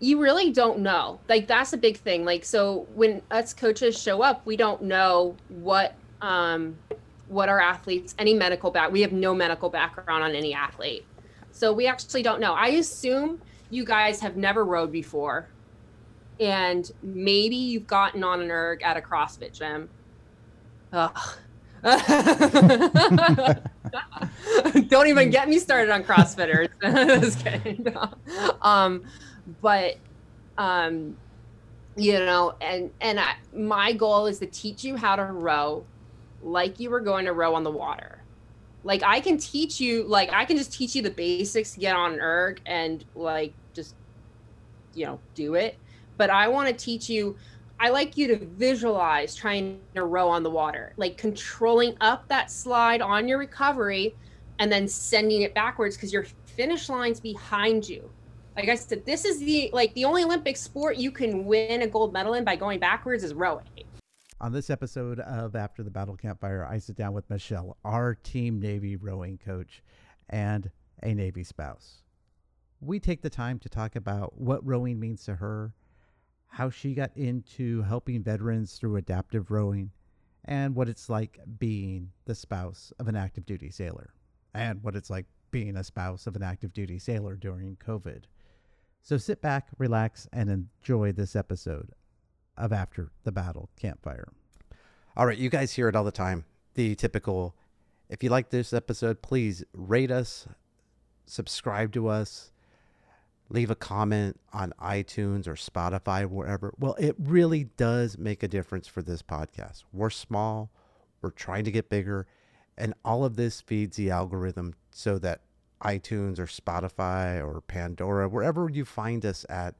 you really don't know. Like that's a big thing. Like so when us coaches show up, we don't know what um what our athletes any medical back we have no medical background on any athlete. So we actually don't know. I assume you guys have never rode before and maybe you've gotten on an erg at a CrossFit gym. Ugh. Don't even get me started on CrossFitters. Um, but um, you know, and and I, my goal is to teach you how to row like you were going to row on the water. Like I can teach you, like I can just teach you the basics to get on erg and like just you know do it. But I want to teach you I like you to visualize trying to row on the water, like controlling up that slide on your recovery and then sending it backwards because your finish line's behind you. Like I said, this is the like the only Olympic sport you can win a gold medal in by going backwards is rowing. On this episode of After the Battle Campfire, I sit down with Michelle, our Team Navy rowing coach and a Navy spouse. We take the time to talk about what rowing means to her, how she got into helping veterans through adaptive rowing, and what it's like being the spouse of an active duty sailor, and what it's like being a spouse of an active duty sailor during COVID. So sit back, relax, and enjoy this episode of After the Battle Campfire. All right, you guys hear it all the time. The typical if you like this episode, please rate us, subscribe to us, leave a comment on iTunes or Spotify, wherever. Well, it really does make a difference for this podcast. We're small, we're trying to get bigger, and all of this feeds the algorithm so that iTunes or Spotify or Pandora, wherever you find us at,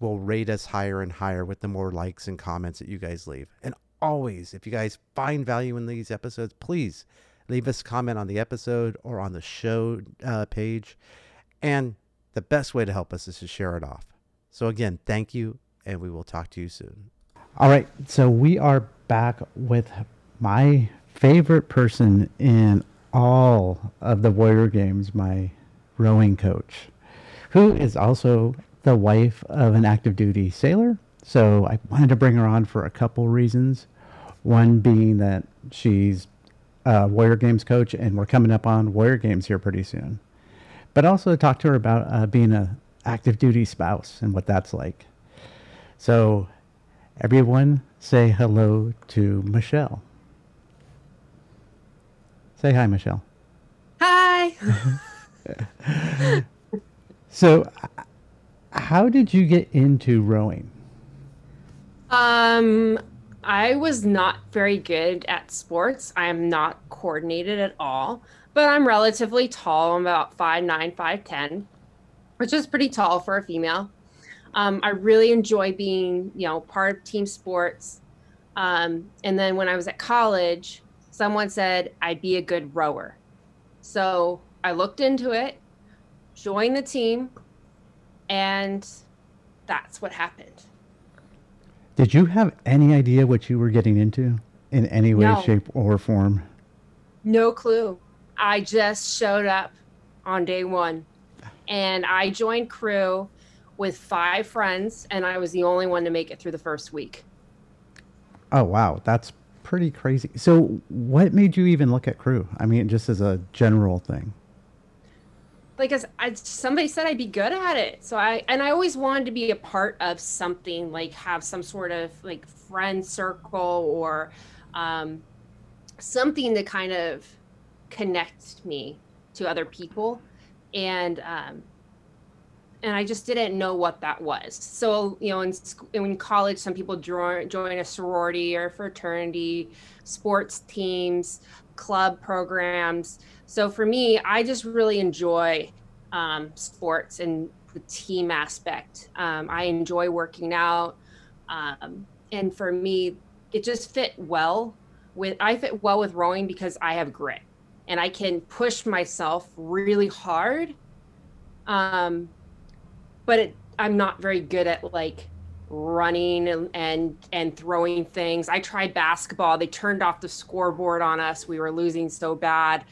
will rate us higher and higher with the more likes and comments that you guys leave. And always, if you guys find value in these episodes, please leave us a comment on the episode or on the show uh, page. And the best way to help us is to share it off. So, again, thank you, and we will talk to you soon. All right. So, we are back with my favorite person in all of the Warrior Games, my rowing coach, who is also the wife of an active duty sailor. So, I wanted to bring her on for a couple reasons. One being that she's a Warrior Games coach, and we're coming up on Warrior Games here pretty soon but also to talk to her about uh, being a active duty spouse and what that's like. So, everyone, say hello to Michelle. Say hi, Michelle. Hi. so, how did you get into rowing? Um, I was not very good at sports. I am not coordinated at all but I'm relatively tall. I'm about five nine, five ten, which is pretty tall for a female. Um, I really enjoy being, you know, part of team sports. Um, and then when I was at college, someone said I'd be a good rower. So I looked into it, joined the team, and that's what happened. Did you have any idea what you were getting into in any way, no. shape, or form? No clue. I just showed up on day one and I joined crew with five friends and I was the only one to make it through the first week. Oh, wow. That's pretty crazy. So, what made you even look at crew? I mean, just as a general thing. Like, as I, somebody said, I'd be good at it. So I, and I always wanted to be a part of something, like have some sort of like friend circle or um, something to kind of connect me to other people and um, and I just didn't know what that was. So you know, in, in college, some people join join a sorority or fraternity, sports teams, club programs. So for me, I just really enjoy um, sports and the team aspect. Um, I enjoy working out, um, and for me, it just fit well with. I fit well with rowing because I have grit and I can push myself really hard. Um, but it, I'm not very good at like running and, and and throwing things. I tried basketball. They turned off the scoreboard on us. We were losing so bad.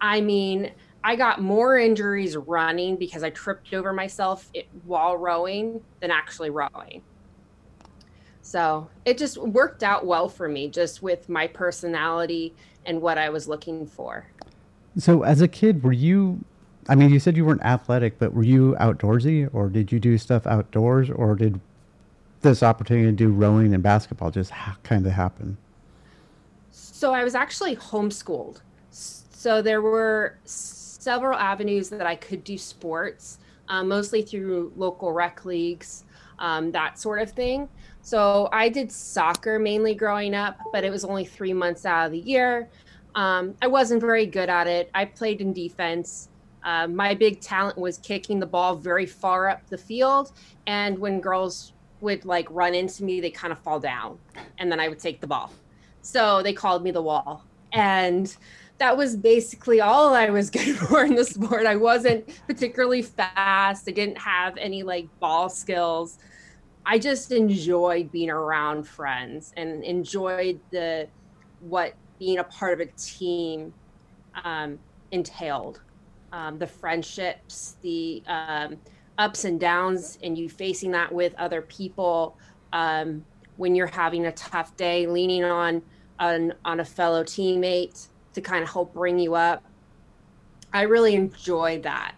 I mean, I got more injuries running because I tripped over myself while rowing than actually rowing. So it just worked out well for me, just with my personality and what I was looking for. So, as a kid, were you? I mean, you said you weren't athletic, but were you outdoorsy, or did you do stuff outdoors, or did this opportunity to do rowing and basketball just ha- kind of happen? So, I was actually homeschooled. So, there were several avenues that I could do sports, um, mostly through local rec leagues, um, that sort of thing. So I did soccer mainly growing up, but it was only three months out of the year. Um, I wasn't very good at it. I played in defense. Uh, my big talent was kicking the ball very far up the field. And when girls would like run into me, they kind of fall down. And then I would take the ball. So they called me the wall. And that was basically all I was good for in the sport. I wasn't particularly fast. I didn't have any like ball skills. I just enjoyed being around friends and enjoyed the what being a part of a team um, entailed. Um, the friendships, the um, ups and downs, and you facing that with other people um, when you're having a tough day, leaning on on, on a fellow teammate to kind of help bring you up. I really enjoyed that.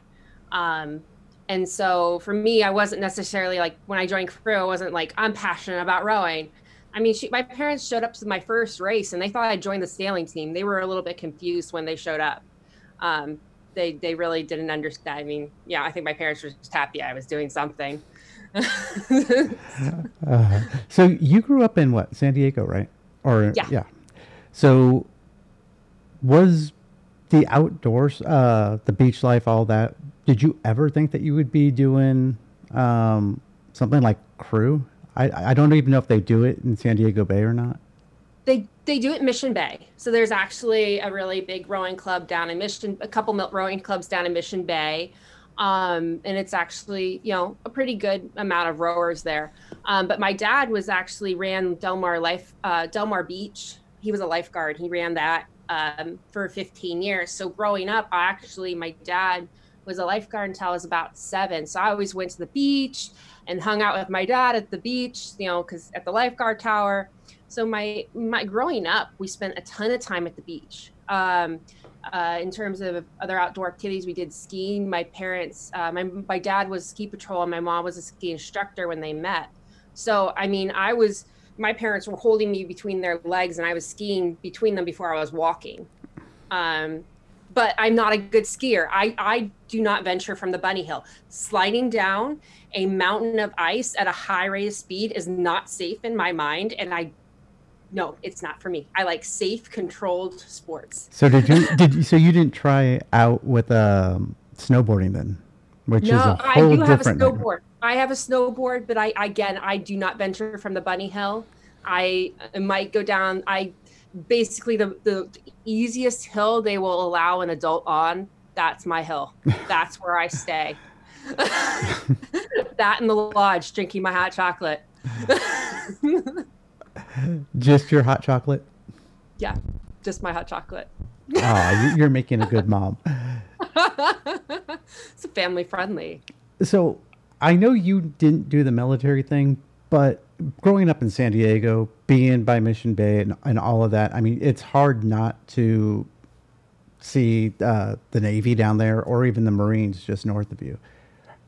Um, and so for me, I wasn't necessarily like when I joined crew, I wasn't like I'm passionate about rowing. I mean, she, my parents showed up to my first race and they thought I joined the sailing team. They were a little bit confused when they showed up. Um, they they really didn't understand. I mean, yeah, I think my parents were just happy I was doing something. uh, so you grew up in what San Diego, right? Or yeah, yeah. So was the outdoors, uh, the beach life, all that did you ever think that you would be doing um, something like crew? I, I don't even know if they do it in San Diego Bay or not. They do it Mission Bay. So there's actually a really big rowing club down in Mission, a couple rowing clubs down in Mission Bay. Um, and it's actually you know a pretty good amount of rowers there. Um, but my dad was actually ran Del Mar Life uh, Del Mar Beach. He was a lifeguard. He ran that um, for 15 years. So growing up, I actually my dad was a lifeguard until I was about seven. So I always went to the beach and hung out with my dad at the beach, you know, because at the lifeguard tower. So my my growing up, we spent a ton of time at the beach. Um, uh, in terms of other outdoor activities, we did skiing. My parents, uh, my my dad was ski patrol, and my mom was a ski instructor when they met. So I mean, I was my parents were holding me between their legs, and I was skiing between them before I was walking. Um, but I'm not a good skier. I, I do not venture from the bunny hill. Sliding down a mountain of ice at a high rate of speed is not safe in my mind. And I, no, it's not for me. I like safe, controlled sports. So did you, did you, so you didn't try out with um, snowboarding then? Which no, is a whole I do have a snowboard. I have a snowboard, but I, again, I do not venture from the bunny hill. I might go down. I basically the, the easiest hill they will allow an adult on that's my hill that's where i stay that in the lodge drinking my hot chocolate just your hot chocolate? Yeah just my hot chocolate. Oh you're making a good mom. It's family friendly. So i know you didn't do the military thing but growing up in San Diego, being by Mission Bay and, and all of that, I mean, it's hard not to see uh, the Navy down there or even the Marines just north of you.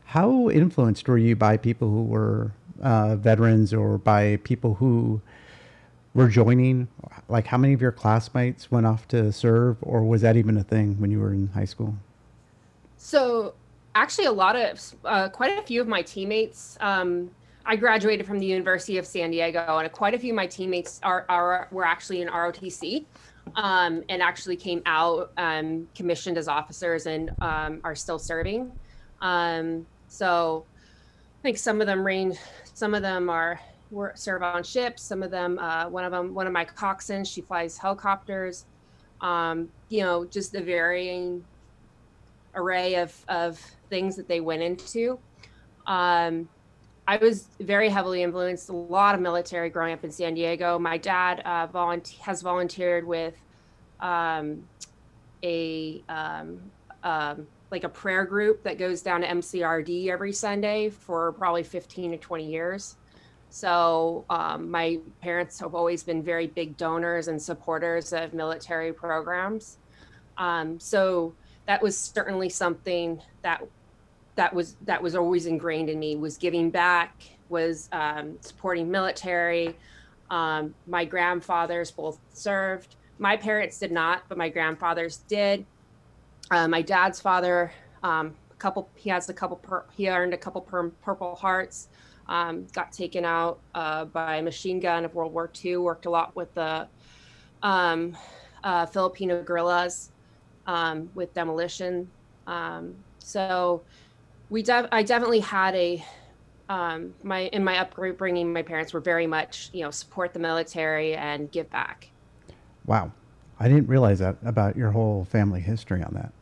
How influenced were you by people who were uh, veterans or by people who were joining? Like, how many of your classmates went off to serve, or was that even a thing when you were in high school? So, actually, a lot of, uh, quite a few of my teammates um, I graduated from the University of San Diego, and quite a few of my teammates are, are were actually in ROTC, um, and actually came out um, commissioned as officers and um, are still serving. Um, so I think some of them range. Some of them are work, serve on ships. Some of them, uh, one of them, one of my coxswains, she flies helicopters. Um, you know, just the varying array of of things that they went into. Um, I was very heavily influenced. A lot of military growing up in San Diego. My dad uh, volunteer, has volunteered with um, a um, um, like a prayer group that goes down to MCRD every Sunday for probably 15 to 20 years. So um, my parents have always been very big donors and supporters of military programs. Um, so that was certainly something that that was that was always ingrained in me was giving back, was um, supporting military. Um, my grandfathers both served. My parents did not, but my grandfathers did. Uh, my dad's father, um, a couple, he has a couple, per, he earned a couple per, Purple Hearts. Um, got taken out uh, by a machine gun of World War II. Worked a lot with the um, uh, Filipino guerrillas um, with demolition. Um, so we, def- I definitely had a um, my in my upbringing. My parents were very much you know support the military and give back. Wow, I didn't realize that about your whole family history on that.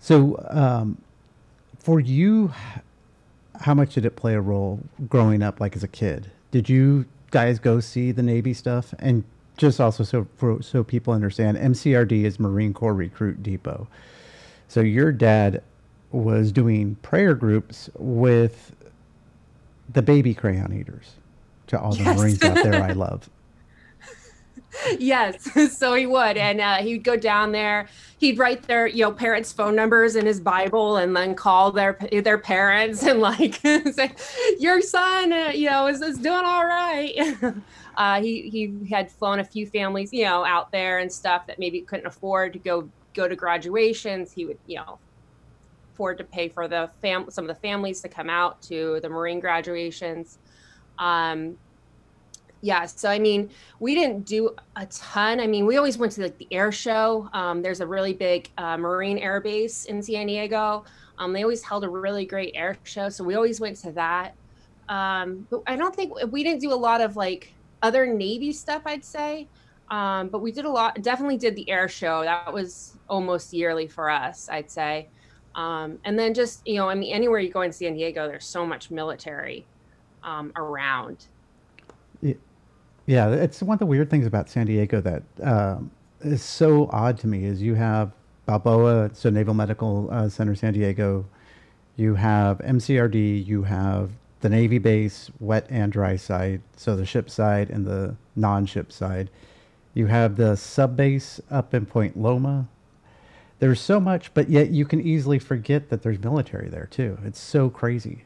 So, um, for you, how much did it play a role growing up, like as a kid? Did you guys go see the Navy stuff? And just also so for, so people understand, MCRD is Marine Corps Recruit Depot. So your dad was doing prayer groups with the baby crayon eaters to all the yes. Marines out there I love yes so he would and uh, he'd go down there he'd write their you know parents phone numbers in his bible and then call their their parents and like say your son uh, you know is, is doing all right. Uh, he he had flown a few families you know out there and stuff that maybe couldn't afford to go go to graduations. He would you know afford to pay for the fam some of the families to come out to the marine graduations. Um, yeah so i mean we didn't do a ton. I mean we always went to like the air show. Um, there's a really big uh, marine air base in san diego. Um, they always held a really great air show so we always went to that. Um, but i don't think we didn't do a lot of like other navy stuff i'd say. Um, but we did a lot definitely did the air show. That was almost yearly for us i'd say. Um, and then just you know i mean anywhere you go in san diego there's so much military um, around yeah, it's one of the weird things about San Diego that um, is so odd to me is you have Balboa, so Naval Medical uh, Center San Diego, you have MCRD, you have the Navy base, wet and dry side, so the ship side and the non-ship side. You have the sub base up in Point Loma. There's so much, but yet you can easily forget that there's military there too. It's so crazy.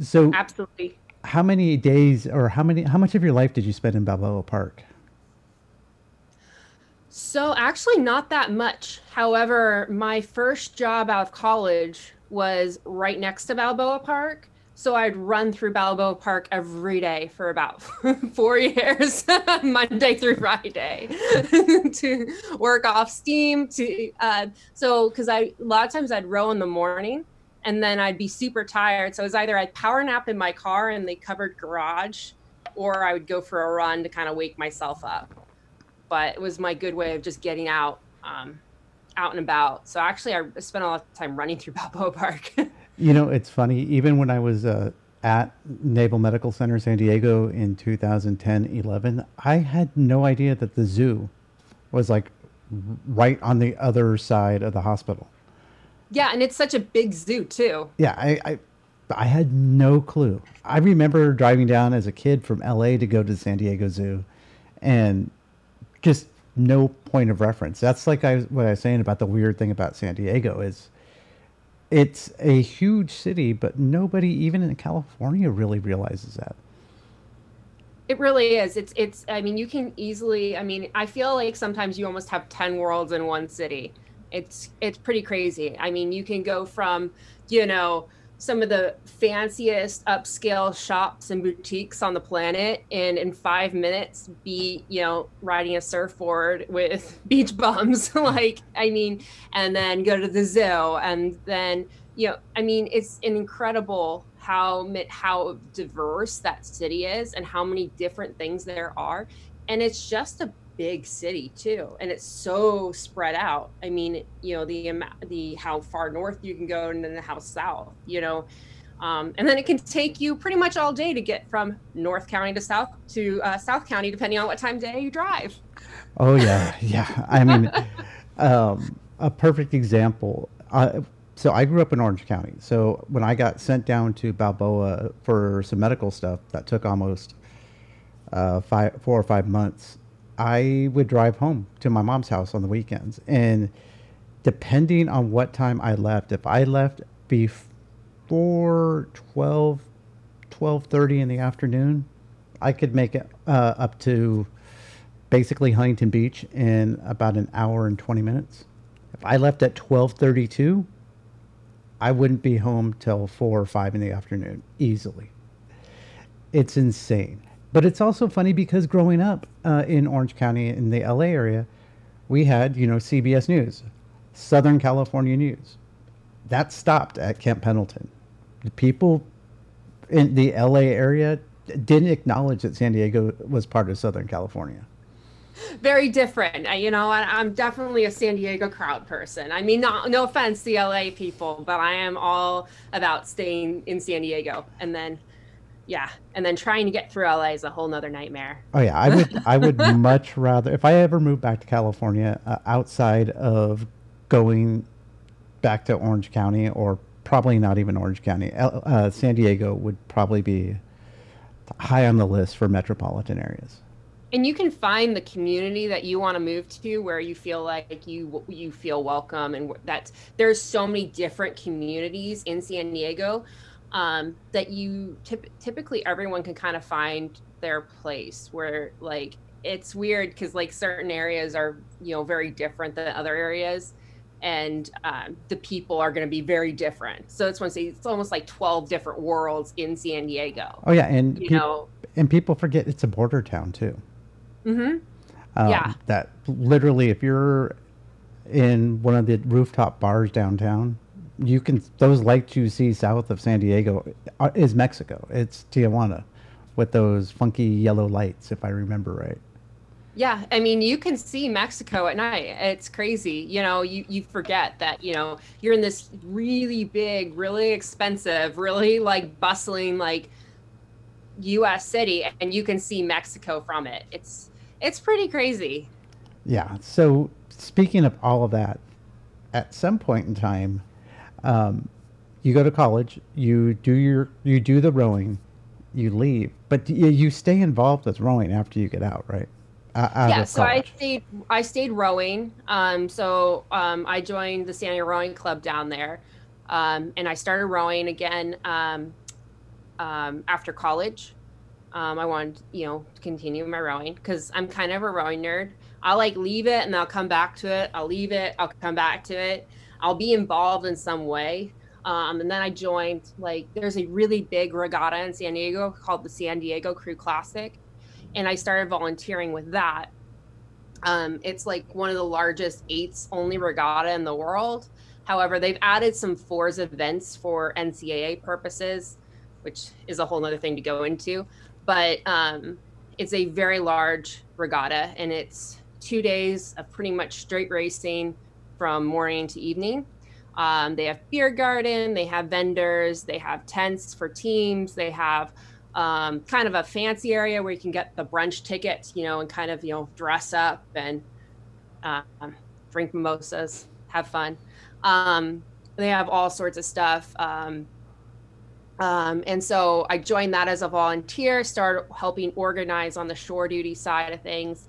So absolutely how many days or how many how much of your life did you spend in Balboa Park? So actually not that much. However, my first job out of college was right next to Balboa Park. So I'd run through Balboa Park every day for about four years, Monday through Friday, to work off steam. To uh, so because I a lot of times I'd row in the morning, and then I'd be super tired. So it was either I'd power nap in my car in the covered garage, or I would go for a run to kind of wake myself up. But it was my good way of just getting out, um, out and about. So actually, I spent a lot of time running through Balboa Park. you know, it's funny. Even when I was uh, at Naval Medical Center San Diego in 2010 11, I had no idea that the zoo was like right on the other side of the hospital. Yeah, and it's such a big zoo too. Yeah, I, I I had no clue. I remember driving down as a kid from LA to go to the San Diego Zoo and just no point of reference. That's like I what I was saying about the weird thing about San Diego is it's a huge city, but nobody even in California really realizes that. It really is. It's it's I mean, you can easily I mean, I feel like sometimes you almost have 10 worlds in one city it's it's pretty crazy. I mean, you can go from, you know, some of the fanciest upscale shops and boutiques on the planet and in five minutes be you know riding a surfboard with beach bums like i mean and then go to the zoo and then you know i mean it's an incredible how how diverse that city is and how many different things there are and it's just a big city too and it's so spread out i mean you know the the how far north you can go and then how south you know um, and then it can take you pretty much all day to get from north county to south to uh, south county depending on what time day you drive oh yeah yeah i mean um, a perfect example. Uh, so I grew up in Orange County. So when I got sent down to Balboa for some medical stuff that took almost uh, five, four or five months, I would drive home to my mom's house on the weekends. And depending on what time I left, if I left before 12, 12.30 in the afternoon, I could make it uh, up to basically Huntington Beach in about an hour and 20 minutes. If I left at 12:32, I wouldn't be home till 4 or 5 in the afternoon easily. It's insane. But it's also funny because growing up uh, in Orange County in the LA area, we had, you know, CBS News, Southern California News. That stopped at Camp Pendleton. The people in the LA area didn't acknowledge that San Diego was part of Southern California. Very different. You know, I, am definitely a San Diego crowd person. I mean, not, no offense to LA people, but I am all about staying in San Diego. And then, yeah, and then trying to get through LA is a whole nother nightmare. Oh yeah, I would, I would much rather if I ever move back to California, uh, outside of going back to Orange County or probably not even Orange County, uh, San Diego would probably be high on the list for metropolitan areas. And you can find the community that you want to move to where you feel like you you feel welcome and that's there's so many different communities in San Diego um, that you typ- typically everyone can kind of find their place where like it's weird because like certain areas are you know very different than other areas and um, the people are going to be very different. So it's one say it's almost like twelve different worlds in San Diego. Oh yeah, and you pe- know, and people forget it's a border town too. Mm-hmm. Um, yeah. That literally, if you're in one of the rooftop bars downtown, you can those lights you see south of San Diego are, uh, is Mexico. It's Tijuana with those funky yellow lights, if I remember right. Yeah, I mean, you can see Mexico at night. It's crazy. You know, you, you forget that, you know, you're in this really big, really expensive, really like bustling, like US city, and you can see Mexico from it. It's it's pretty crazy. Yeah. So speaking of all of that, at some point in time, um, you go to college, you do your you do the rowing, you leave, but you, you stay involved with rowing after you get out, right? yeah, so I stayed. I stayed rowing. Um, so um, I joined the San Diego Rowing Club down there, um, and I started rowing again um, um, after college. Um, I wanted, you know, to continue my rowing because I'm kind of a rowing nerd. I'll like leave it and I'll come back to it. I'll leave it. I'll come back to it. I'll be involved in some way. Um, and then I joined like there's a really big regatta in San Diego called the San Diego Crew Classic, and I started volunteering with that. Um, it's like one of the largest eights only regatta in the world. However, they've added some fours events for NCAA purposes, which is a whole other thing to go into. But um, it's a very large regatta, and it's two days of pretty much straight racing from morning to evening. Um, they have beer garden, they have vendors, they have tents for teams, they have um, kind of a fancy area where you can get the brunch tickets, you know, and kind of, you know, dress up and um, drink mimosas, have fun. Um, they have all sorts of stuff. Um, um, and so I joined that as a volunteer, started helping organize on the shore duty side of things.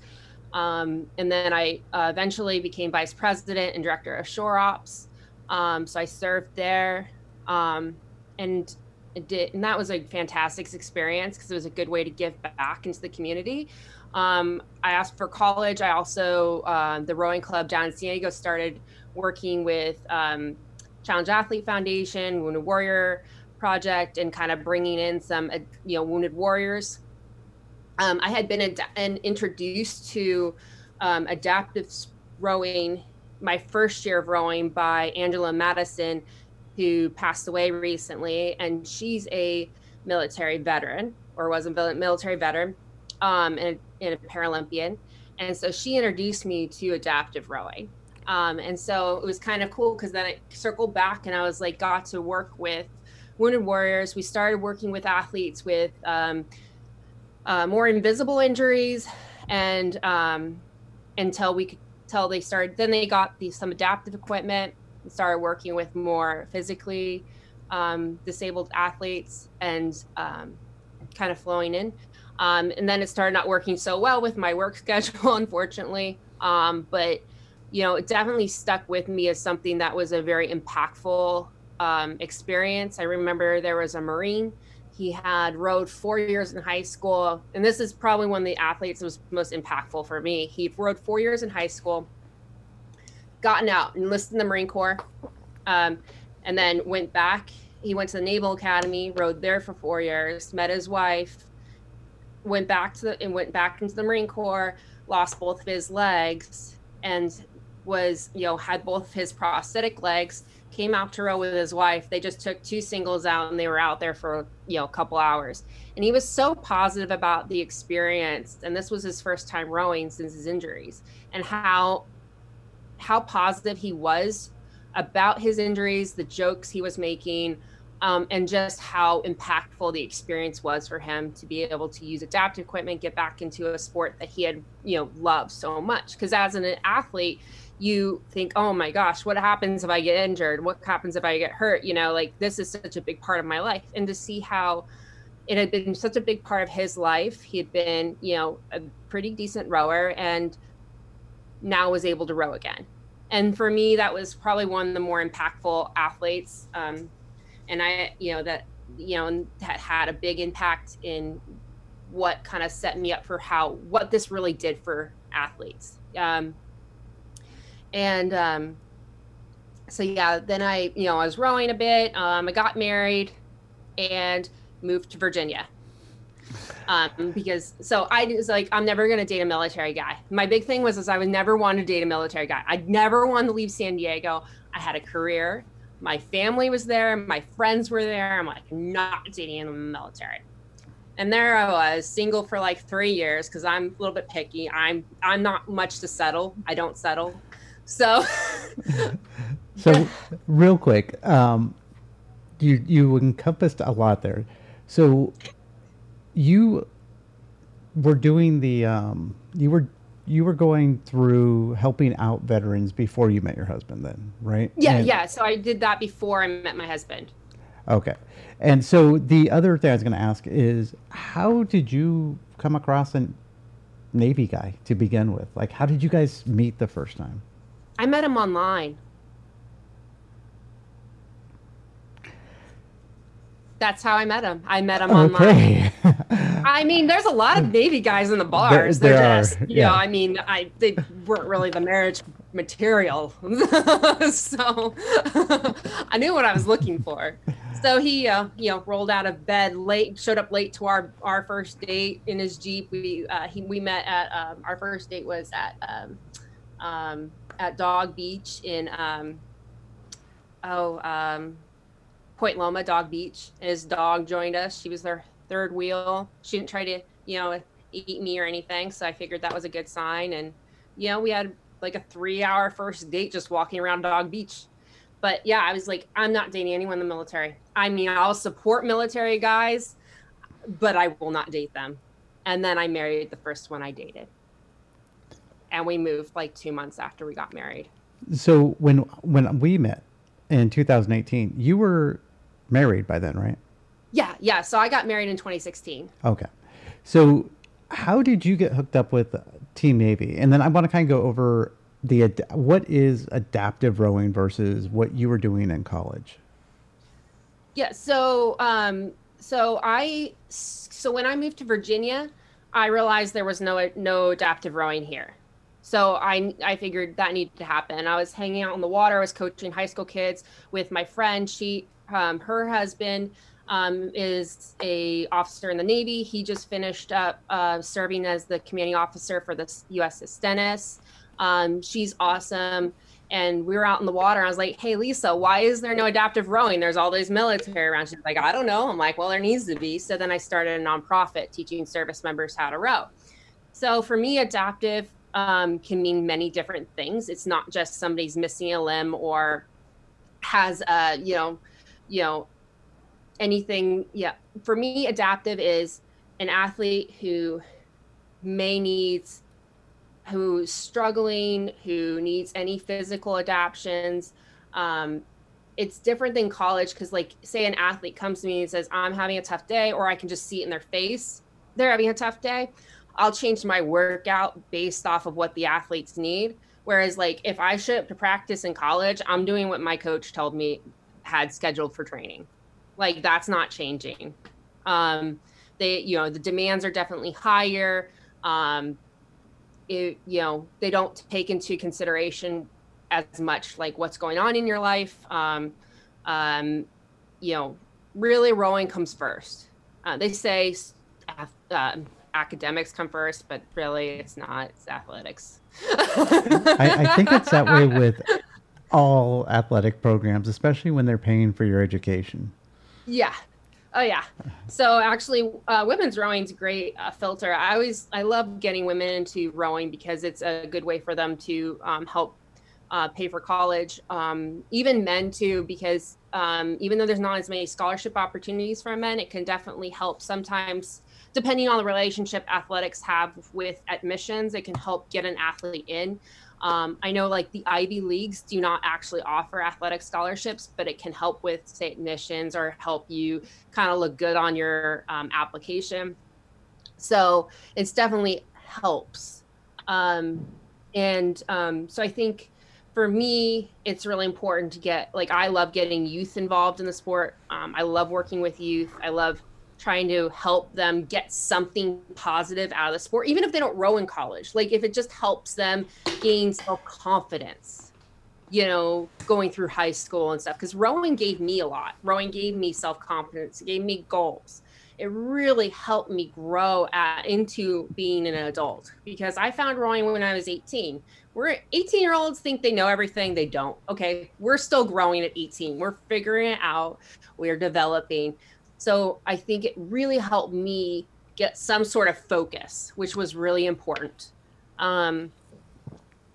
Um, and then I uh, eventually became vice president and director of shore ops. so I served there. and it did, and that was a fantastic experience because it was a good way to give back into the community. Um, I asked for college. I also uh, the rowing club down in San Diego started working with um, Challenge Athlete Foundation, Wounded Warrior Project, and kind of bringing in some uh, you know wounded warriors. Um, I had been ad- and introduced to um, adaptive rowing my first year of rowing by Angela Madsen who passed away recently, and she's a military veteran or was a military veteran um, and, and a Paralympian. And so she introduced me to adaptive rowing. Um, and so it was kind of cool because then I circled back and I was like, got to work with Wounded Warriors. We started working with athletes with um, uh, more invisible injuries and um, until we could till they started. Then they got the, some adaptive equipment and started working with more physically um, disabled athletes and um, kind of flowing in. Um, and then it started not working so well with my work schedule, unfortunately. Um, but you know, it definitely stuck with me as something that was a very impactful um, experience. I remember there was a Marine. He had rowed four years in high school, and this is probably one of the athletes that was most impactful for me. He rowed four years in high school, gotten out, enlisted in the Marine Corps, um, and then went back. He went to the Naval Academy, rowed there for four years, met his wife, went back to the and went back into the Marine Corps, lost both of his legs, and was you know had both his prosthetic legs came out to row with his wife. They just took two singles out and they were out there for you know a couple hours. And he was so positive about the experience. And this was his first time rowing since his injuries. And how how positive he was about his injuries the jokes he was making um, and just how impactful the experience was for him to be able to use adaptive equipment get back into a sport that he had you know loved so much. Because as an athlete you think, oh my gosh, what happens if I get injured? What happens if I get hurt? You know, like this is such a big part of my life. And to see how it had been such a big part of his life, he had been, you know, a pretty decent rower and now was able to row again. And for me, that was probably one of the more impactful athletes. Um, and I, you know, that, you know, that had a big impact in what kind of set me up for how, what this really did for athletes. Um, and um, so yeah, then I, you know, I was rowing a bit. Um, I got married and moved to Virginia. Um, because so I was like, I'm never gonna date a military guy. My big thing was is I would never want to date a military guy. I never wanted to leave San Diego. I had a career. My family was there. My friends were there. I'm like, not dating in the military. And there I was, single for like three years because I'm a little bit picky. I'm I'm not much to settle. I don't settle. So, so real quick, um, you you encompassed a lot there. So, you were doing the um, you were you were going through helping out veterans before you met your husband, then, right? Yeah, and, yeah. So I did that before I met my husband. Okay, and so the other thing I was going to ask is, how did you come across a Navy guy to begin with? Like, how did you guys meet the first time? I met him online. That's how I met him. I met him okay. online. I mean, there's a lot of Navy guys in the bars. There, They're just, are, you yeah. know, I mean, I they weren't really the marriage material. so I knew what I was looking for. So he, uh, you know, rolled out of bed late, showed up late to our our first date in his Jeep. We uh, he, we met at um, our first date was at um, um, at Dog Beach in um, oh um, Point Loma, Dog Beach. His dog joined us. She was their third wheel. She didn't try to you know eat me or anything, so I figured that was a good sign. And you know we had like a three-hour first date just walking around Dog Beach. But yeah, I was like, I'm not dating anyone in the military. I mean, I'll support military guys, but I will not date them. And then I married the first one I dated and we moved like two months after we got married. So when when we met in 2018, you were married by then, right? Yeah, yeah. So I got married in 2016. Okay. So how did you get hooked up with Team Navy? And then I want to kind of go over the what is adaptive rowing versus what you were doing in college. Yeah. So um, so I so when I moved to Virginia, I realized there was no no adaptive rowing here. So I I figured that needed to happen. I was hanging out on the water. I was coaching high school kids with my friend. She um, her husband um, is a officer in the Navy. He just finished up uh, serving as the commanding officer for the USS Stennis. Um, she's awesome. And we were out in the water. I was like, "Hey, Lisa, why is there no adaptive rowing? There's all these military around." She's like, "I don't know." I'm like, "Well, there needs to be." So then I started a nonprofit teaching service members how to row. So for me, adaptive um, can mean many different things. It's not just somebody's missing a limb or has a, you know, you know, anything. Yeah. For me, adaptive is an athlete who may needs who's struggling, who needs any physical adaptations. Um, it's different than college because, like, say an athlete comes to me and says, I'm having a tough day, or I can just see it in their face, they're having a tough day. I'll change my workout based off of what the athletes need. Whereas, like, if I show up to practice in college, I'm doing what my coach told me had scheduled for training. Like, that's not changing. Um, they, you know, the demands are definitely higher. Um, it, you know, they don't take into consideration as much like what's going on in your life. Um, um, you know, really rowing comes first. Uh, they say uh, academics come first, but really it's not. It's athletics. I, I think it's that way with all athletic programs, especially when they're paying for your education. Yeah. Oh yeah. So actually, uh, women's rowing's a great uh, filter. I always I love getting women into rowing because it's a good way for them to um, help uh, pay for college. Um, even men too, because um, even though there's not as many scholarship opportunities for men, it can definitely help sometimes depending on the relationship athletics have with admissions, it can help get an athlete in. Um, I know like the Ivy Leagues do not actually offer athletic scholarships, but it can help with, say, admissions or help you kind of look good on your um, application. So it's definitely helps. Um, and um, so I think for me, it's really important to get like I love getting youth involved in the sport. Um, I love working with youth. I love trying to help them get something positive out of the sport, even if they don't row in college. Like if it just helps them gain self confidence, you know, going through high school and stuff. Because rowing gave me a lot. Rowing gave me self confidence, it gave me goals. It really helped me grow at, into being an adult because I found rowing when I was 18. We're 18 year olds think they know everything. They don't. Okay. We're still growing at 18. We're figuring it out. We're developing so I think it really helped me get some sort of focus, which was really important. Um,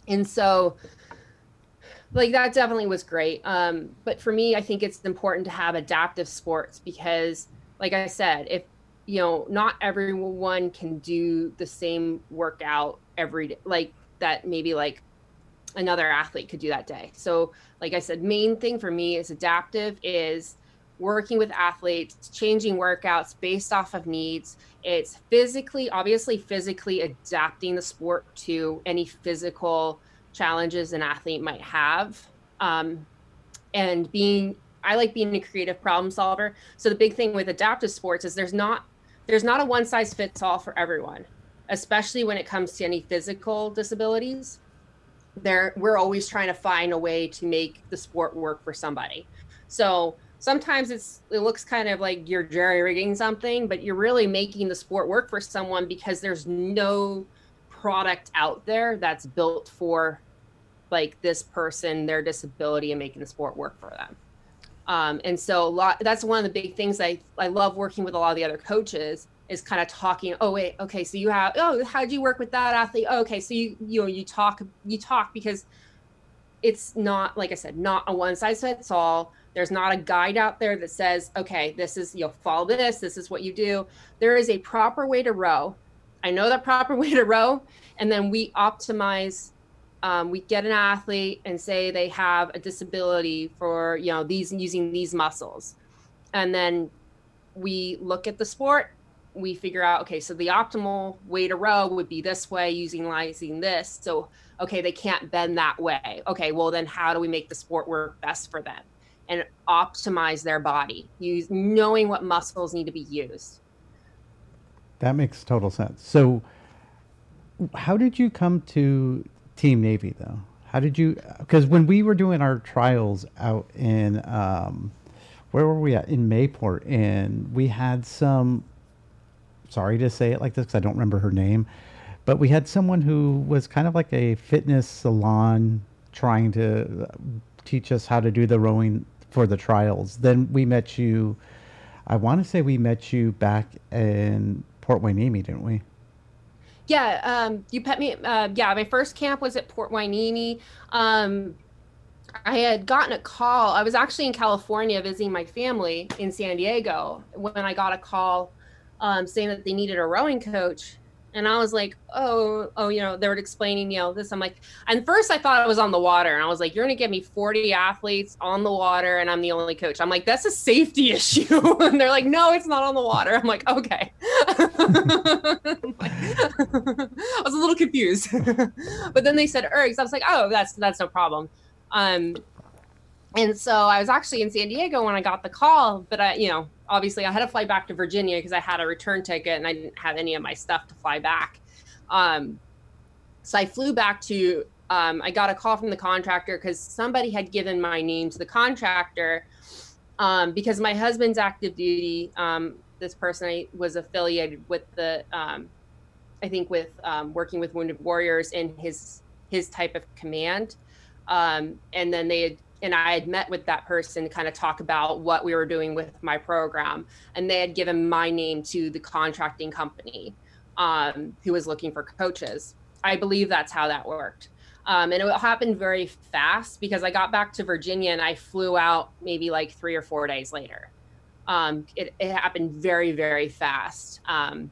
and so, like, that definitely was great. Um, but for me, I think it's important to have adaptive sports because, like I said, if you know, not everyone can do the same workout every day, like that maybe like another athlete could do that day. So, like I said, main thing for me is adaptive is working with athletes, changing workouts based off of needs. It's physically, obviously, physically adapting the sport to any physical challenges an athlete might have. Um, and being, I like being a creative problem solver. So the big thing with adaptive sports is there's not there's not a one size fits all for everyone, especially when it comes to any physical disabilities. There, we're always trying to find a way to make the sport work for somebody. So sometimes it's it looks kind of like you're jerry rigging something, but you're really making the sport work for someone because there's no product out there that's built for like this person, their disability, and making the sport work for them. Um, and so a lot that's one of the big things I I love working with a lot of the other coaches is kind of talking oh wait okay so you have oh how did you work with that athlete oh, okay so you you know you talk you talk because it's not like i said not a one size fits all there's not a guide out there that says, okay, this is, you'll follow this, this is what you do. There is a proper way to row. I know the proper way to row. And then we optimize, um, we get an athlete and say they have a disability for, you know, these using these muscles. And then we look at the sport we figure out okay so the optimal way to row would be this way using using this so okay they can't bend that way okay well then how do we make the sport work best for them and optimize their body, use knowing what muscles need to be used. That makes total sense. So, how did you come to Team Navy though? How did you? Because when we were doing our trials out in, um, where were we at in Mayport, and we had some. Sorry to say it like this because I don't remember her name, but we had someone who was kind of like a fitness salon trying to teach us how to do the rowing for the trials. Then we met you. I want to say we met you back in Port Hueneme, didn't we? Yeah, um, you pet me. Uh, yeah, my first camp was at Port Hueneme. Um, I had gotten a call. I was actually in California visiting my family in San Diego when I got a call um, saying that they needed a rowing coach. And I was like, oh, oh, you know, they were explaining, you know, this. I'm like, and first I thought it was on the water. And I was like, you're going to get me 40 athletes on the water and I'm the only coach. I'm like, that's a safety issue. and they're like, no, it's not on the water. I'm like, okay. I was a little confused. but then they said ergs. I was like, oh, that's, that's no problem. Um, and so I was actually in San Diego when I got the call, but I, you know, obviously I had to fly back to Virginia because I had a return ticket and I didn't have any of my stuff to fly back. Um, so I flew back to, um, I got a call from the contractor because somebody had given my name to the contractor um, because my husband's active duty. Um, this person I was affiliated with the, um, I think with um, working with Wounded Warriors in his his type of command. and then they had and I had met with that person to kind of talk about what we were doing with my program. And they had given my name to the contracting company um, who was looking for coaches. I believe that's how that worked. Um, and it happened very fast because I got back to Virginia and I flew out maybe like three or four days later. Um, it, it, happened very, very fast. Um,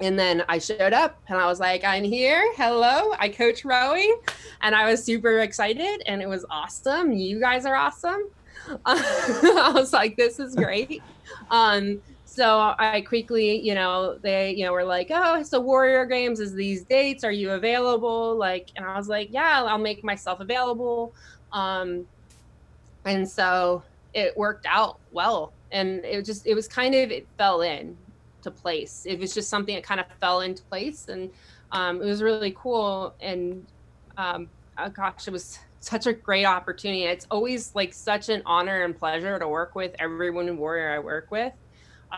and then I showed up and I was like, I'm here. Hello. I coach rowing. And I was super excited and it was awesome. You guys are awesome. I was like, this is great. Um, so I quickly, you know, they, you know, were like, oh, so Warrior Games is these dates. Are you available? Like, and I was like, yeah, I'll make myself available. Um, and so it worked out well. And it just, it was kind of, it fell in to place. It was just something that kind of fell into place, and um, it was really cool. And um, oh gosh, it was such a great opportunity. It's always like such an honor and pleasure to work with every wounded warrior I work with,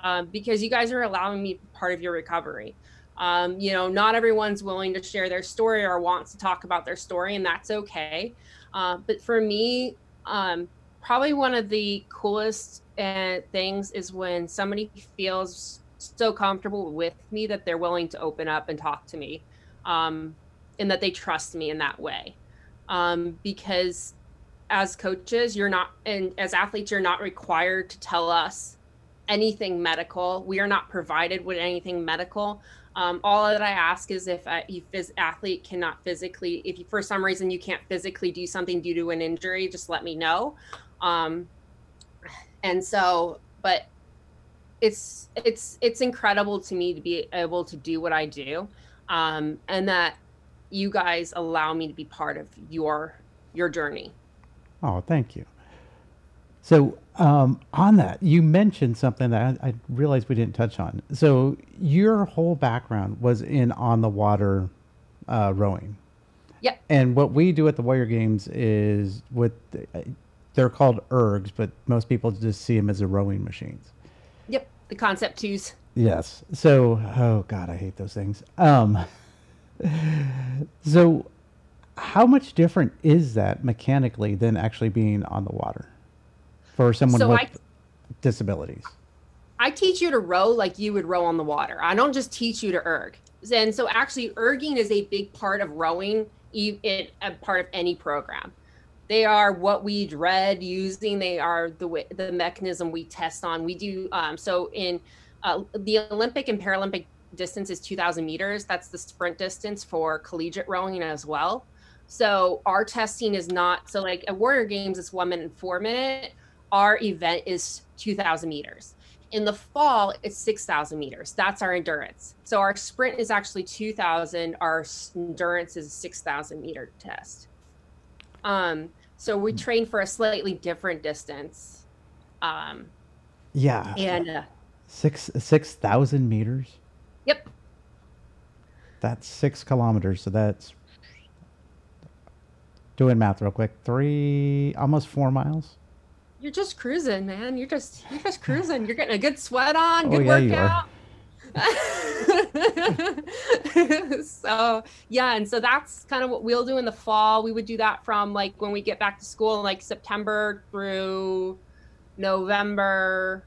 um, because you guys are allowing me part of your recovery. Um, you know, not everyone's willing to share their story or wants to talk about their story, and that's okay. Uh, but for me, um, probably one of the coolest uh, things is when somebody feels so comfortable with me that they're willing to open up and talk to me um, and that they trust me in that way. Um, because as coaches you're not and as athletes you're not required to tell us anything medical. We are not provided with anything medical. Um, all that i ask is if a phys- athlete cannot physically if you, for some reason you can't physically do something due to an injury just let me know. Um, and so but it's it's it's incredible to me to be able to do what I do, um, and that you guys allow me to be part of your your journey. Oh, thank you. So um, on that, you mentioned something that I, I, realized we didn't touch on. So your whole background was in on the water uh, rowing. Yep. And what we do at the Warrior Games is with they're called ergs, but most people just see them as the rowing machines the concept twos. Yes. So, oh god, I hate those things. Um so how much different is that mechanically than actually being on the water for someone so with I, disabilities? I teach you to row like you would row on the water. I don't just teach you to erg. And so actually erging is a big part of rowing in a part of any program they are what we dread using. They are the the mechanism we test on. We do um, so in uh, the olympic and paralympic distance is 2000 meters. That's the sprint distance for collegiate rowing as well. So our testing is not so like at warrior games it's one minute and four minute. Our event is 2000 meters. In the fall it's 6000 meters. That's our endurance. So our sprint is actually 2000 our endurance is a 6000 meter test. Um so we train for a slightly different distance. Um, yeah. And uh, six six thousand meters. Yep. That's six kilometers. So that's doing math real quick. Three, almost four miles. You're just cruising, man. You're just you're just cruising. You're getting a good sweat on, good oh, yeah, workout. So yeah and so that's kind of what we'll do in the fall. We would do that from like when we get back to school like september through november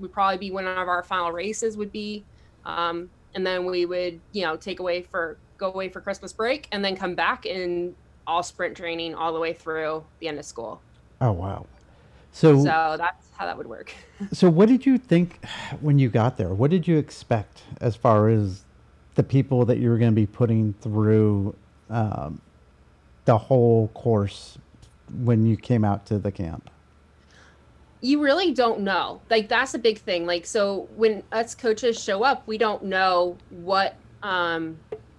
would probably be one of our final races would be. Um, and then we would you know take away for go away for christmas break and then come back in all sprint training all the way through the end of school. Oh wow so, so that's how that would work. so, what did you think when you got there? What did you expect as far as the people that you were going to be putting through um, the whole course when you came out to the camp? You really don't know. Like that's a big thing. Like so when us coaches show up, we don't know what um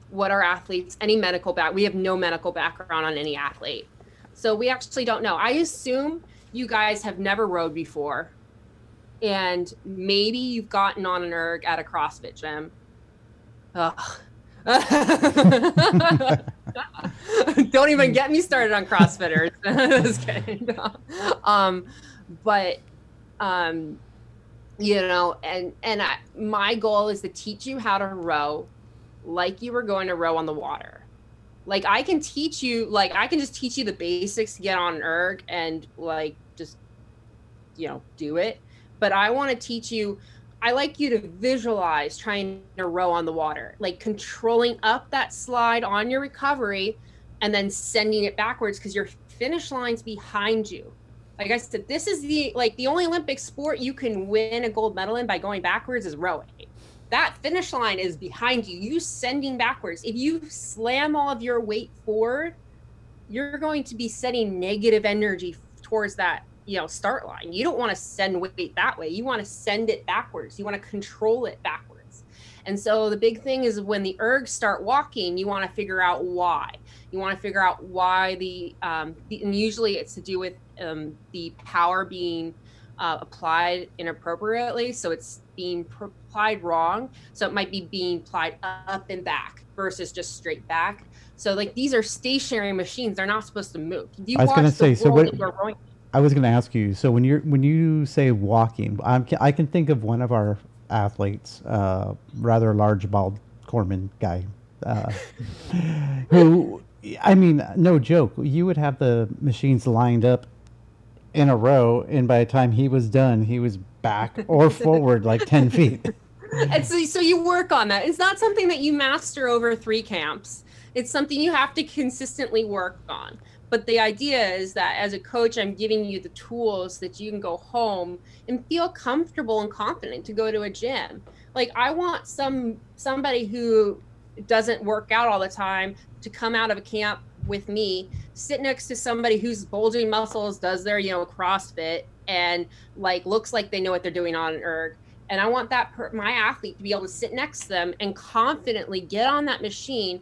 what our athletes any medical back we have no medical background on any athlete. So we actually don't know. I assume you guys have never rowed before and maybe you've gotten on an erg at a CrossFit gym. Don't even get me started on CrossFitters. Just kidding. um, but um, you know, and and I, my goal is to teach you how to row like you were going to row on the water. Like I can teach you, like I can just teach you the basics to get on an erg and like you know do it. But I want to teach you I like you to visualize trying to row on the water, like controlling up that slide on your recovery and then sending it backwards because your finish line's behind you. Like I said, this is the like the only Olympic sport you can win a gold medal in by going backwards is rowing. That finish line is behind you. You sending backwards. If you slam all of your weight forward, you're going to be sending negative energy towards that you know start line. You don't want to send weight that way. You want to send it backwards. You want to control it backwards. And so the big thing is when the ergs start walking you want to figure out why. You want to figure out why the, um, the and usually it's to do with um, the power being uh, applied inappropriately. So it's being applied wrong. So it might be being applied up and back versus just straight back. So like these are stationary machines. They're not supposed to move. If you I was going to say so what, I was going to ask you. So when you're when you say walking, I'm, I can think of one of our athletes, uh, rather large, bald Corpsman guy, uh, who, I mean, no joke. You would have the machines lined up in a row, and by the time he was done, he was back or forward like ten feet. And so, so you work on that. It's not something that you master over three camps. It's something you have to consistently work on. But the idea is that as a coach, I'm giving you the tools that you can go home and feel comfortable and confident to go to a gym. Like I want some somebody who doesn't work out all the time to come out of a camp with me, sit next to somebody who's bulging muscles, does their, you know, CrossFit and like looks like they know what they're doing on an erg. And I want that per- my athlete to be able to sit next to them and confidently get on that machine,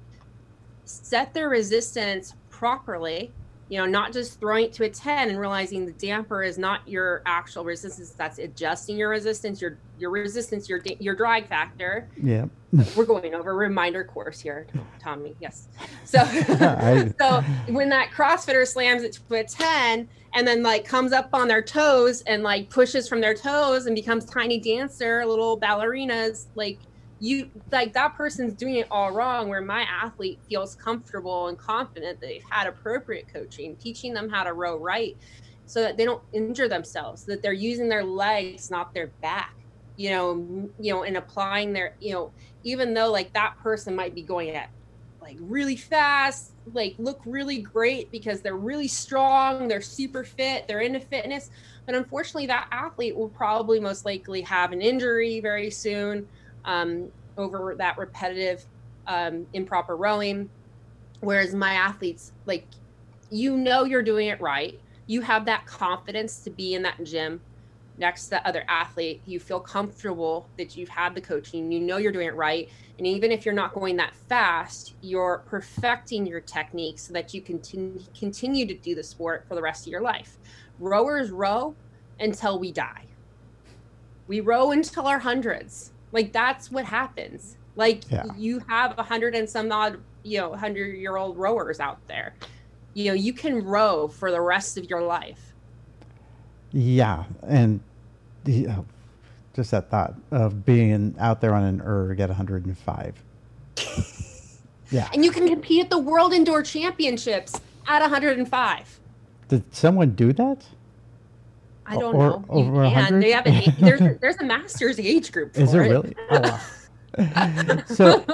set their resistance properly you know not just throwing it to a 10 and realizing the damper is not your actual resistance that's adjusting your resistance your your resistance your your drag factor. Yeah we're going over a reminder course here tommy yes. So I, so when that crossfitter slams it to a 10 and then like comes up on their toes and like pushes from their toes and becomes tiny dancer little ballerinas like you like that person's doing it all wrong where my athlete feels comfortable and confident that they've had appropriate coaching teaching them how to row right so that they don't injure themselves that they're using their legs not their back you know you know and applying their you know even though like that person might be going at like really fast like look really great because they're really strong they're super fit they're into fitness but unfortunately that athlete will probably most likely have an injury very soon um, over that repetitive um, improper rowing. Whereas my athletes, like, you know, you're doing it right. You have that confidence to be in that gym next to that other athlete. You feel comfortable that you've had the coaching. You know you're doing it right. And even if you're not going that fast, you're perfecting your technique so that you continue continue to do the sport for the rest of your life. Rowers row until we die. We row until our hundreds like that's what happens. Like yeah. you have a hundred and some odd, you know, hundred year old rowers out there. You know, you can row for the rest of your life. Yeah, and the, uh, just that thought of being out there on an erg at 105. yeah, and you can compete at the World Indoor Championships at 105. Did someone do that? I don't or, know. Over you can. They have a, there's there's a master's age group. Is there it. really? Oh, wow. so,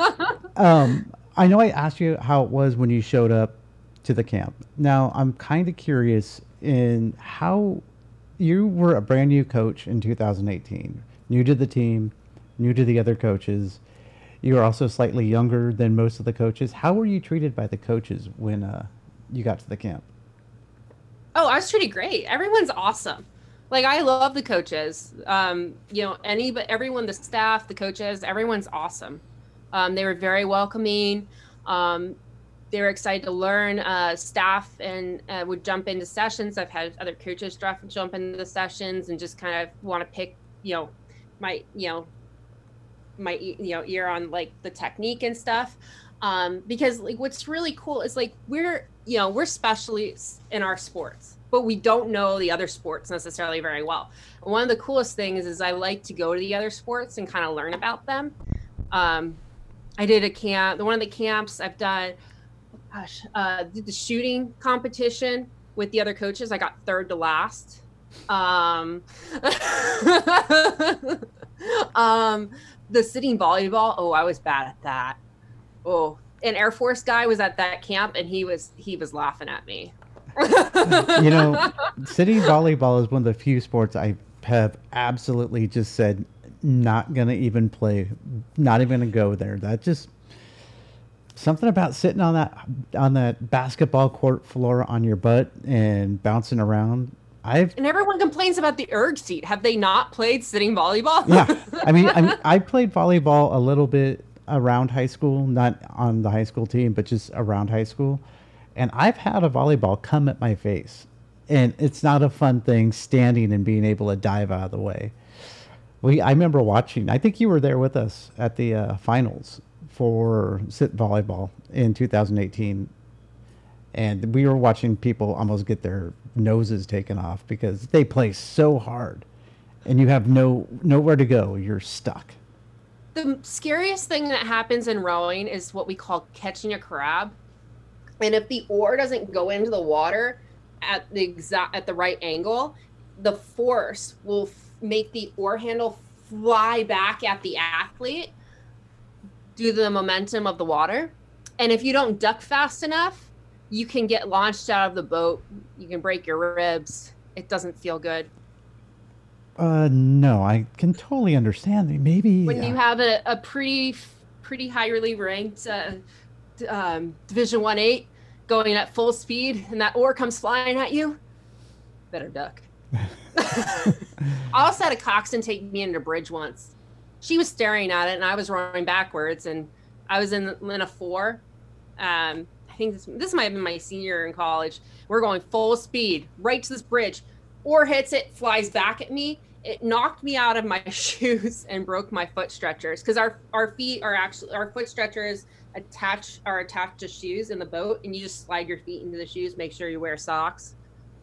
um, I know I asked you how it was when you showed up to the camp. Now I'm kind of curious in how you were a brand new coach in 2018, new to the team, new to the other coaches. you were also slightly younger than most of the coaches. How were you treated by the coaches when uh, you got to the camp? Oh, I was treated great. Everyone's awesome. Like I love the coaches. Um, you know, any but everyone, the staff, the coaches, everyone's awesome. Um, they were very welcoming. Um, they were excited to learn. Uh, staff and uh, would jump into sessions. I've had other coaches jump into the sessions and just kind of want to pick, you know, my you know, my you know ear on like the technique and stuff. Um, because like what's really cool is like we're you know we're specialists in our sports but we don't know the other sports necessarily very well. One of the coolest things is I like to go to the other sports and kind of learn about them. Um, I did a camp, the one of the camps I've done, gosh, uh, did the shooting competition with the other coaches. I got third to last. Um, um, the sitting volleyball. Oh, I was bad at that. Oh, an Air Force guy was at that camp and he was he was laughing at me. you know, sitting volleyball is one of the few sports I have absolutely just said not gonna even play, not even gonna go there. That just something about sitting on that on that basketball court floor on your butt and bouncing around. I've and everyone complains about the erg seat. Have they not played sitting volleyball? yeah, I mean, I mean, I played volleyball a little bit around high school, not on the high school team, but just around high school. And I've had a volleyball come at my face, and it's not a fun thing standing and being able to dive out of the way. We, I remember watching. I think you were there with us at the uh, finals for sit volleyball in 2018, and we were watching people almost get their noses taken off because they play so hard, and you have no nowhere to go. You're stuck. The scariest thing that happens in rowing is what we call catching a crab. And if the oar doesn't go into the water at the exact at the right angle, the force will f- make the oar handle fly back at the athlete due to the momentum of the water. And if you don't duck fast enough, you can get launched out of the boat. You can break your ribs. It doesn't feel good. Uh, no, I can totally understand. Maybe when you have a, a pretty, pretty highly ranked uh, um, Division One eight going at full speed, and that oar comes flying at you, better duck. I also had a coxswain take me into bridge once. She was staring at it, and I was rowing backwards, and I was in, in a four. Um, I think this, this might have been my senior year in college. We're going full speed right to this bridge. Oar hits it, flies back at me. It knocked me out of my shoes and broke my foot stretchers because our our feet are actually our foot stretchers attach are attached to shoes in the boat, and you just slide your feet into the shoes. Make sure you wear socks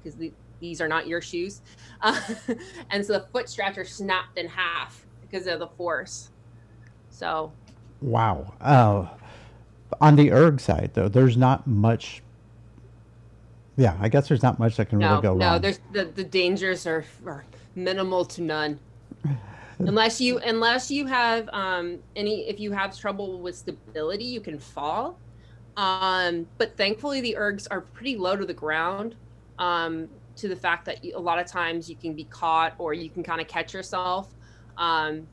because the, these are not your shoes. Uh, and so the foot stretcher snapped in half because of the force. So. Wow. Uh, on the erg side, though, there's not much. Yeah, I guess there's not much that can no, really go no, wrong. No, there's the, the dangers are, are minimal to none unless you unless you have um, any if you have trouble with stability you can fall. Um, but thankfully the ergs are pretty low to the ground um, to the fact that a lot of times you can be caught or you can kind of catch yourself um,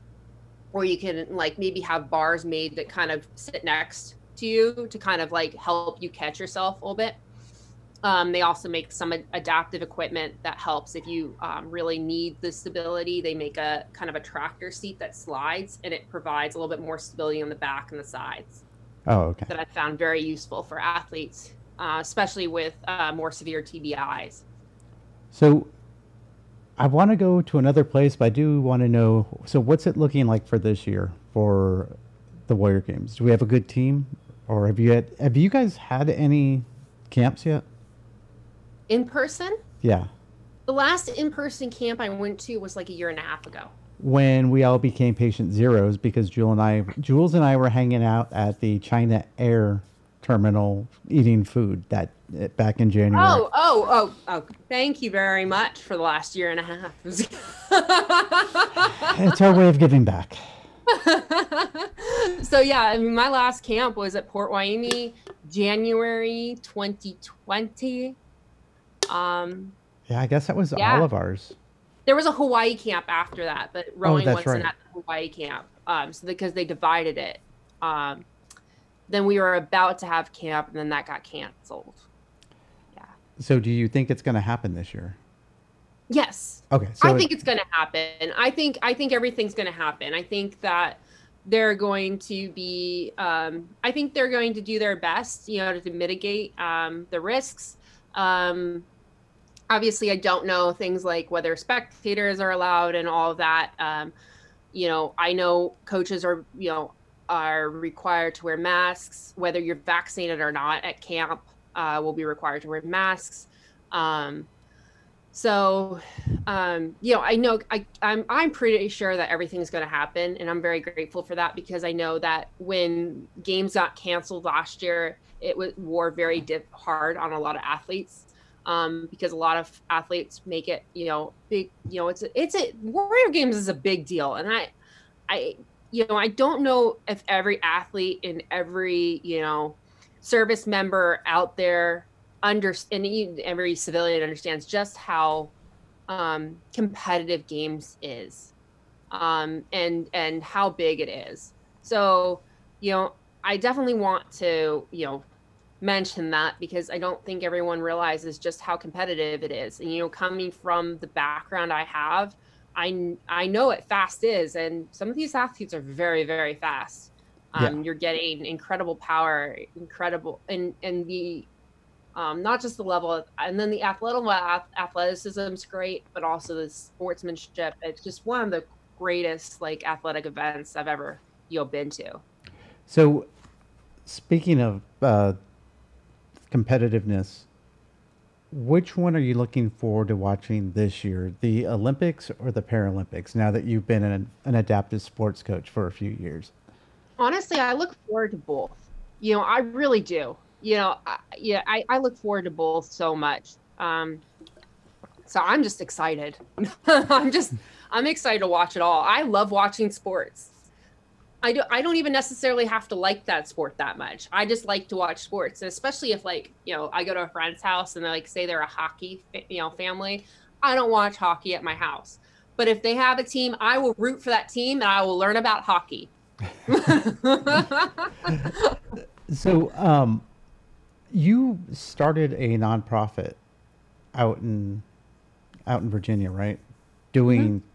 or you can like maybe have bars made that kind of sit next to you to kind of like help you catch yourself a little bit um, they also make some adaptive equipment that helps if you um, really need the stability. They make a kind of a tractor seat that slides and it provides a little bit more stability on the back and the sides. Oh, okay. That I found very useful for athletes, uh, especially with uh, more severe TBIs. So I want to go to another place, but I do want to know so, what's it looking like for this year for the Warrior Games? Do we have a good team? Or have you had, have you guys had any camps yet? In person. Yeah. The last in person camp I went to was like a year and a half ago. When we all became patient zeros because Jewel and I, Jules and I were hanging out at the China Air terminal eating food that eh, back in January. Oh, oh, oh, oh! Thank you very much for the last year and a half. it's our way of giving back. so yeah, I mean, my last camp was at Port Hueneme, January 2020. Um, yeah, I guess that was yeah. all of ours. There was a Hawaii camp after that, but rowing oh, wasn't right. at the Hawaii camp. Um, so because they divided it. Um, then we were about to have camp, and then that got canceled. Yeah. So, do you think it's going to happen this year? Yes. Okay. So I think it, it's going to happen. I think I think everything's going to happen. I think that they're going to be. Um, I think they're going to do their best, you know, to mitigate um, the risks. Um, obviously, I don't know things like whether spectators are allowed and all of that. Um, you know, I know coaches are, you know, are required to wear masks, whether you're vaccinated or not at camp. Uh, will be required to wear masks. Um, so, um, you know, I know I, I'm I'm pretty sure that everything's going to happen, and I'm very grateful for that because I know that when games got canceled last year, it was wore very hard on a lot of athletes um, because a lot of athletes make it, you know, big. You know, it's a, it's a Warrior Games is a big deal, and I, I, you know, I don't know if every athlete in every you know service member out there under and every civilian understands just how um, competitive games is um, and and how big it is so you know i definitely want to you know mention that because i don't think everyone realizes just how competitive it is and you know coming from the background i have i i know what fast is and some of these athletes are very very fast um, yeah. you're getting incredible power incredible and and the um, not just the level of, and then the athletic athleticism is great, but also the sportsmanship. It's just one of the greatest like athletic events I've ever you know been to. So, speaking of uh, competitiveness, which one are you looking forward to watching this year, the Olympics or the Paralympics? Now that you've been an, an adaptive sports coach for a few years. Honestly, I look forward to both. You know, I really do you know, I, yeah, I, I look forward to both so much. Um, so I'm just excited. I'm just, I'm excited to watch it all. I love watching sports. I don't I don't even necessarily have to like that sport that much. I just like to watch sports, and especially if like you know I go to a friend's house and they like say they're a hockey you know family. I don't watch hockey at my house, but if they have a team, I will root for that team and I will learn about hockey. so, um, you started a nonprofit out in out in Virginia, right? Doing mm-hmm.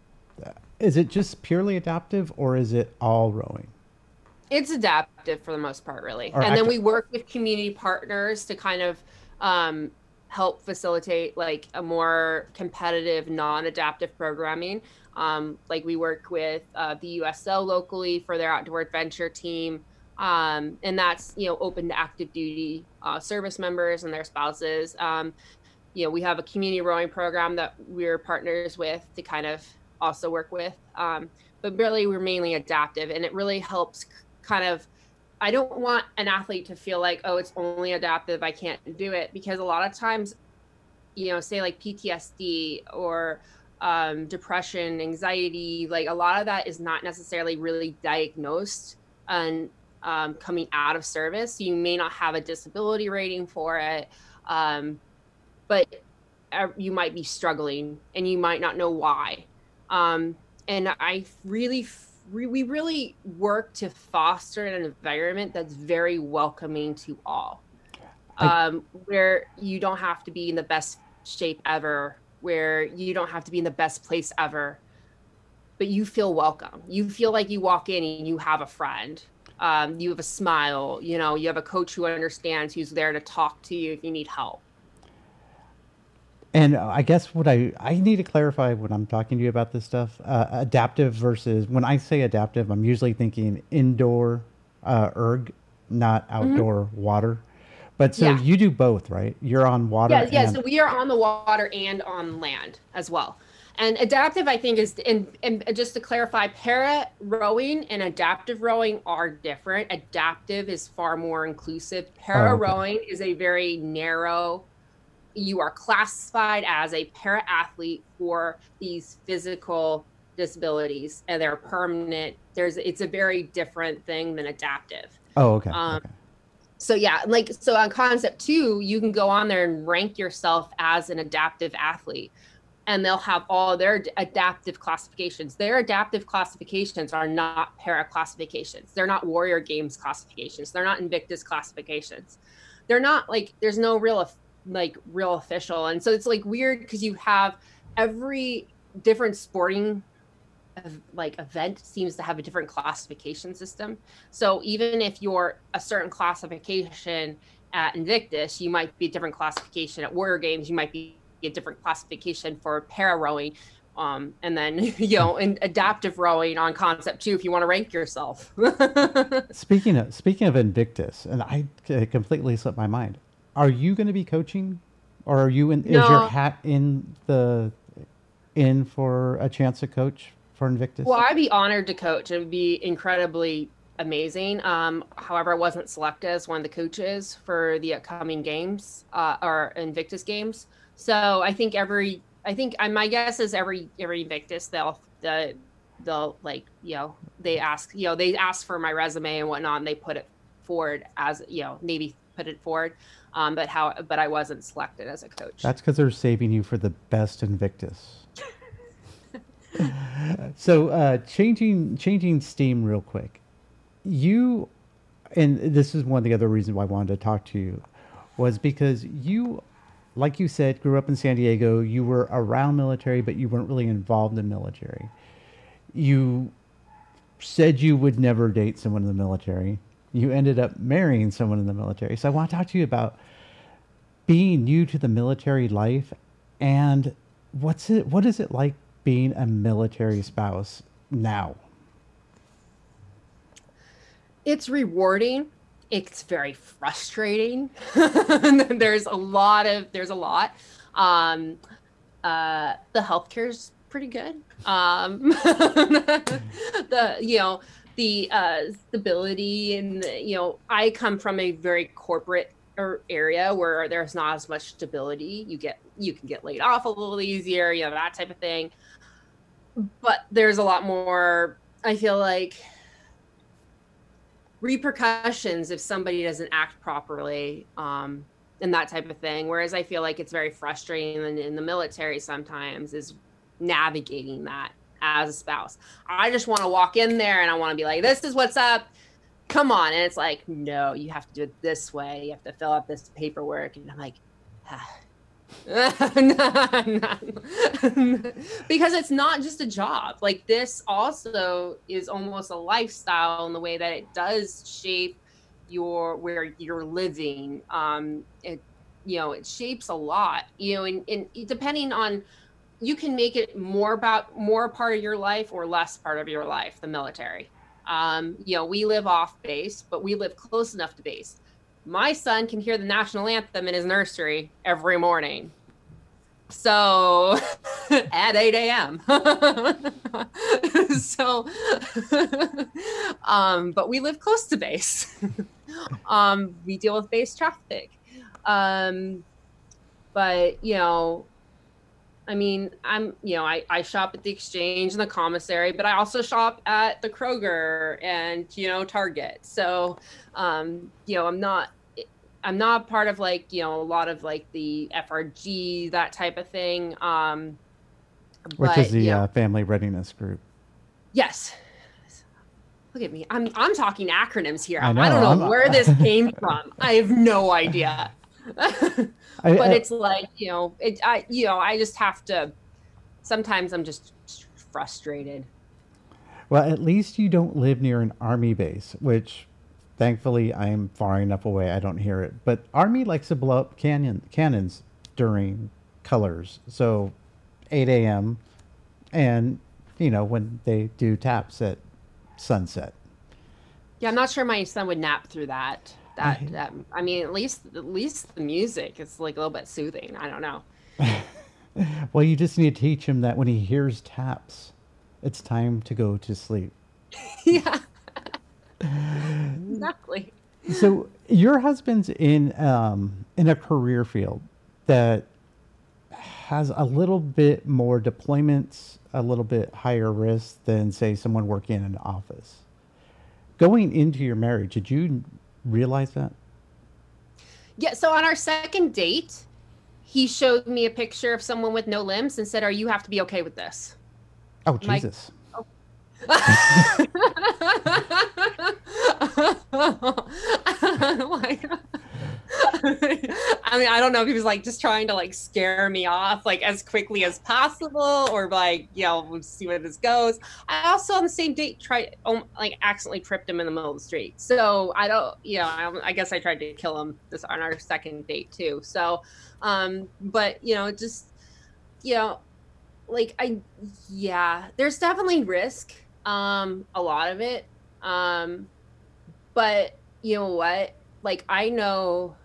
Is it just purely adaptive or is it all rowing? It's adaptive for the most part, really. Or and then we work with community partners to kind of um, help facilitate like a more competitive, non-adaptive programming. Um, like we work with uh, the USL locally for their outdoor adventure team um, and that's you know open to active duty uh, service members and their spouses. Um, you know, we have a community rowing program that we're partners with to kind of also work with. Um, but really, we're mainly adaptive, and it really helps kind of. I don't want an athlete to feel like, oh, it's only adaptive. I can't do it because a lot of times, you know, say like PTSD or um, depression, anxiety, like a lot of that is not necessarily really diagnosed and um, coming out of service. You may not have a disability rating for it, um, but uh, you might be struggling and you might not know why. Um, and I really, we really work to foster an environment that's very welcoming to all, um, where you don't have to be in the best shape ever, where you don't have to be in the best place ever, but you feel welcome. You feel like you walk in and you have a friend. Um, you have a smile you know you have a coach who understands who's there to talk to you if you need help and i guess what i i need to clarify when i'm talking to you about this stuff uh, adaptive versus when i say adaptive i'm usually thinking indoor uh, erg not mm-hmm. outdoor mm-hmm. water but so yeah. you do both right you're on water yeah yeah and- so we are on the water and on land as well and adaptive, I think, is and, and just to clarify, para rowing and adaptive rowing are different. Adaptive is far more inclusive. Para oh, okay. rowing is a very narrow. You are classified as a para athlete for these physical disabilities, and they're permanent. There's it's a very different thing than adaptive. Oh, okay. Um, okay. So yeah, like so on concept two, you can go on there and rank yourself as an adaptive athlete and they'll have all their adaptive classifications. Their adaptive classifications are not para classifications. They're not Warrior Games classifications. They're not Invictus classifications. They're not like there's no real like real official, and so it's like weird because you have every different sporting like event seems to have a different classification system. So even if you're a certain classification at Invictus, you might be a different classification at Warrior Games. You might be a different classification for para rowing. Um, and then you know, in adaptive rowing on concept two, if you want to rank yourself. speaking of speaking of Invictus, and I completely slipped my mind. Are you going to be coaching, or are you in? No. Is your hat in the in for a chance to coach for Invictus? Well, I'd be honored to coach. It would be incredibly amazing. Um, however, I wasn't selected as one of the coaches for the upcoming games uh, or Invictus games. So I think every, I think uh, my guess is every every Invictus they'll the they'll like you know they ask you know they ask for my resume and whatnot and they put it forward as you know maybe put it forward. Um, but how but I wasn't selected as a coach. That's because they're saving you for the best Invictus. so uh, changing changing steam real quick. You and this is one of the other reasons why I wanted to talk to you was because you like you said grew up in San Diego, you were around military but you weren't really involved in military. You said you would never date someone in the military. You ended up marrying someone in the military. So I want to talk to you about being new to the military life and what's it what is it like being a military spouse now? It's rewarding. It's very frustrating. there's a lot of there's a lot. Um, uh, the healthcare's pretty good. Um, the you know the uh, stability and the, you know I come from a very corporate area where there's not as much stability. You get you can get laid off a little easier, you know that type of thing. But there's a lot more i feel like repercussions if somebody doesn't act properly um, and that type of thing. Whereas i feel like it's very frustrating in, in the military sometimes is navigating that as a spouse i just want to walk in there and i want to be like this is what's up come on and it's like no you have to do it this way you have to fill out this paperwork and i'm like ah because it's not just a job. Like this also is almost a lifestyle in the way that it does shape your where you're living. Um, it you know it shapes a lot. You know, and, and depending on you can make it more about more part of your life or less part of your life. The military. Um, you know, we live off base, but we live close enough to base my son can hear the national anthem in his nursery every morning. So at 8 a.m. so, um, but we live close to base. um, we deal with base traffic. Um, but, you know, I mean, I'm, you know, I, I shop at the exchange and the commissary, but I also shop at the Kroger and, you know, Target. So, um, you know, I'm not, I'm not part of like you know a lot of like the FRG that type of thing. Um, Which but, is the you know, uh, family readiness group. Yes. Look at me. I'm I'm talking acronyms here. I, know, I don't know I'm, where this came from. I have no idea. but I, I, it's like you know it. I you know I just have to. Sometimes I'm just frustrated. Well, at least you don't live near an army base, which Thankfully, I'm far enough away I don't hear it. But Army likes to blow up canyon cannons during colors, so 8 a.m. and you know when they do taps at sunset. Yeah, I'm not sure my son would nap through that. That, I, that I mean, at least at least the music is like a little bit soothing. I don't know. well, you just need to teach him that when he hears taps, it's time to go to sleep. yeah exactly. So your husband's in um, in a career field that has a little bit more deployments, a little bit higher risk than say someone working in an office. Going into your marriage, did you realize that? Yeah. So on our second date, he showed me a picture of someone with no limbs and said, "Are you have to be okay with this?" Oh Jesus! Oh. Like, oh. like, I mean, I don't know if he was like just trying to like scare me off like as quickly as possible, or like, you know, we'll see where this goes. I also on the same date tried, um, like, accidentally tripped him in the middle of the street. So I don't, you know, I, I guess I tried to kill him this on our second date too. So, um, but you know, just, you know, like I, yeah, there's definitely risk, um, a lot of it, um, but you know what? Like I know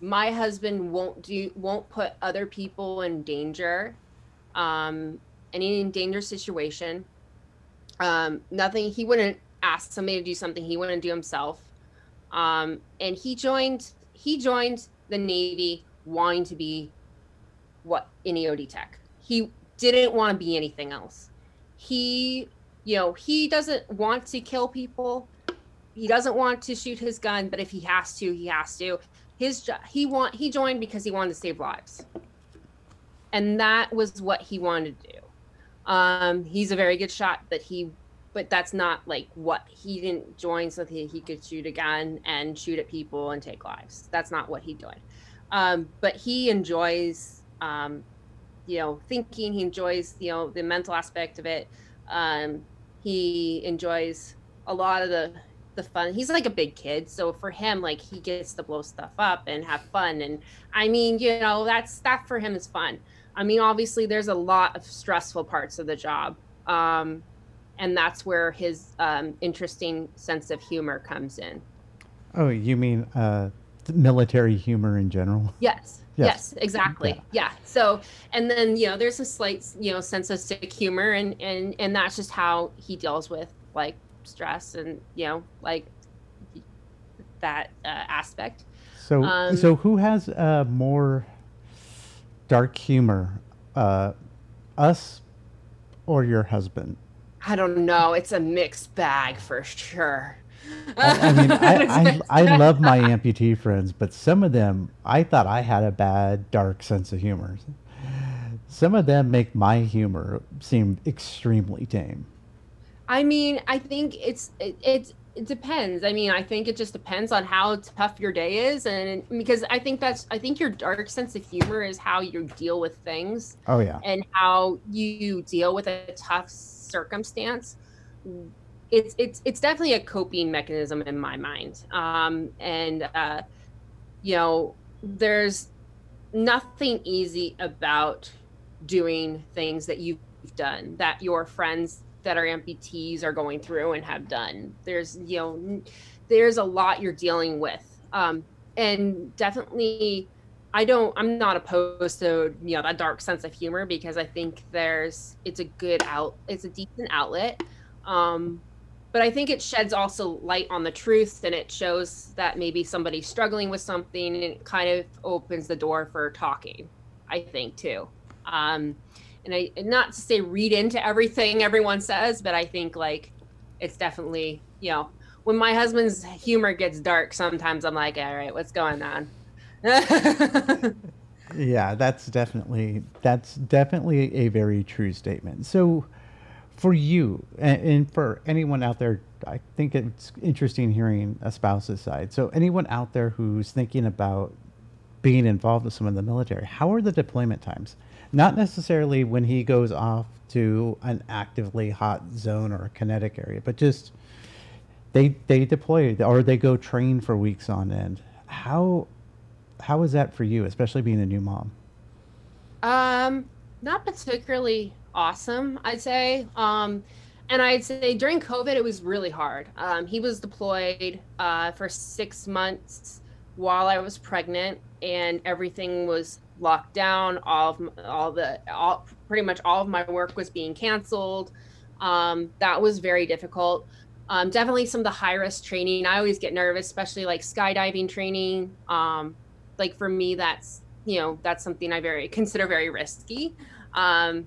my husband won't do won't put other people in danger um any in situation. Um nothing he wouldn't ask somebody to do something he wouldn't do himself. Um and he joined he joined the navy wanting to be what in EOD tech. He didn't want to be anything else. He you know he doesn't want to kill people he doesn't want to shoot his gun but if he has to he has to. His he want he joined because he wanted to save lives. And that was what he wanted to do. Um he's a very good shot but he but that's not like what he didn't join so that he, could shoot a gun and shoot at people and take lives. That's not what he joined um but he enjoys um you know thinking. He enjoys you know the mental aspect of it. Um he enjoys a lot of the the fun. He's like a big kid, so for him, like he gets to blow stuff up and have fun. And I mean, you know, that's that for him is fun. I mean, obviously, there's a lot of stressful parts of the job, um, and that's where his um, interesting sense of humor comes in. Oh, you mean uh, military humor in general? Yes. Yes, yes exactly. Yeah. yeah. So, and then you know, there's a slight you know sense of sick humor, and and and that's just how he deals with like stress and you know like that uh, aspect. So um, so who has uh, more dark humor uh, us or your husband? I don't know. It's a mixed bag for sure. I, I mean, I, I, I love my amputee friends, but some of them, I thought I had a bad, dark sense of humor. Some of them make my humor seem extremely tame. I mean, I think it's it, it's it depends. I mean, I think it just depends on how tough your day is, and because I think that's I think your dark sense of humor is how you deal with things. Oh yeah, and how you deal with a tough circumstance. It's it's it's definitely a coping mechanism in my mind. Um, and uh, you know, there's nothing easy about doing things that you've done that your friends that our amputees are going through and have done. There's, you know, there's a lot you're dealing with. Um, and definitely, I don't, I'm not opposed to, you know, that dark sense of humor because I think there's, it's a good out, it's a decent outlet. Um, but I think it sheds also light on the truth and it shows that maybe somebody's struggling with something and it kind of opens the door for talking, I think, too. Um, and I not to say read into everything everyone says, but I think like it's definitely you know when my husband's humor gets dark, sometimes I'm like, all right, what's going on? yeah, that's definitely that's definitely a very true statement. So for you and, and, for anyone out there, I think it's interesting hearing a spouse's side. So anyone out there who's thinking about being involved with some of the military, how are the deployment times? Not necessarily when he goes off to an actively hot zone or a kinetic area, but just they they deploy or they go train for weeks on end. How how is that for you, especially being a new mom? Um, not particularly awesome, I'd say. Um, and I'd say during COVID, it was really hard. Um, he was deployed uh, for six months while I was pregnant, and everything was locked down. All of all the all pretty much all of my work was being canceled. Um, that was very difficult. Um, definitely some of the high risk training. I always get nervous, especially like skydiving training. Um, like for me, that's you know that's something I very consider very risky. Um,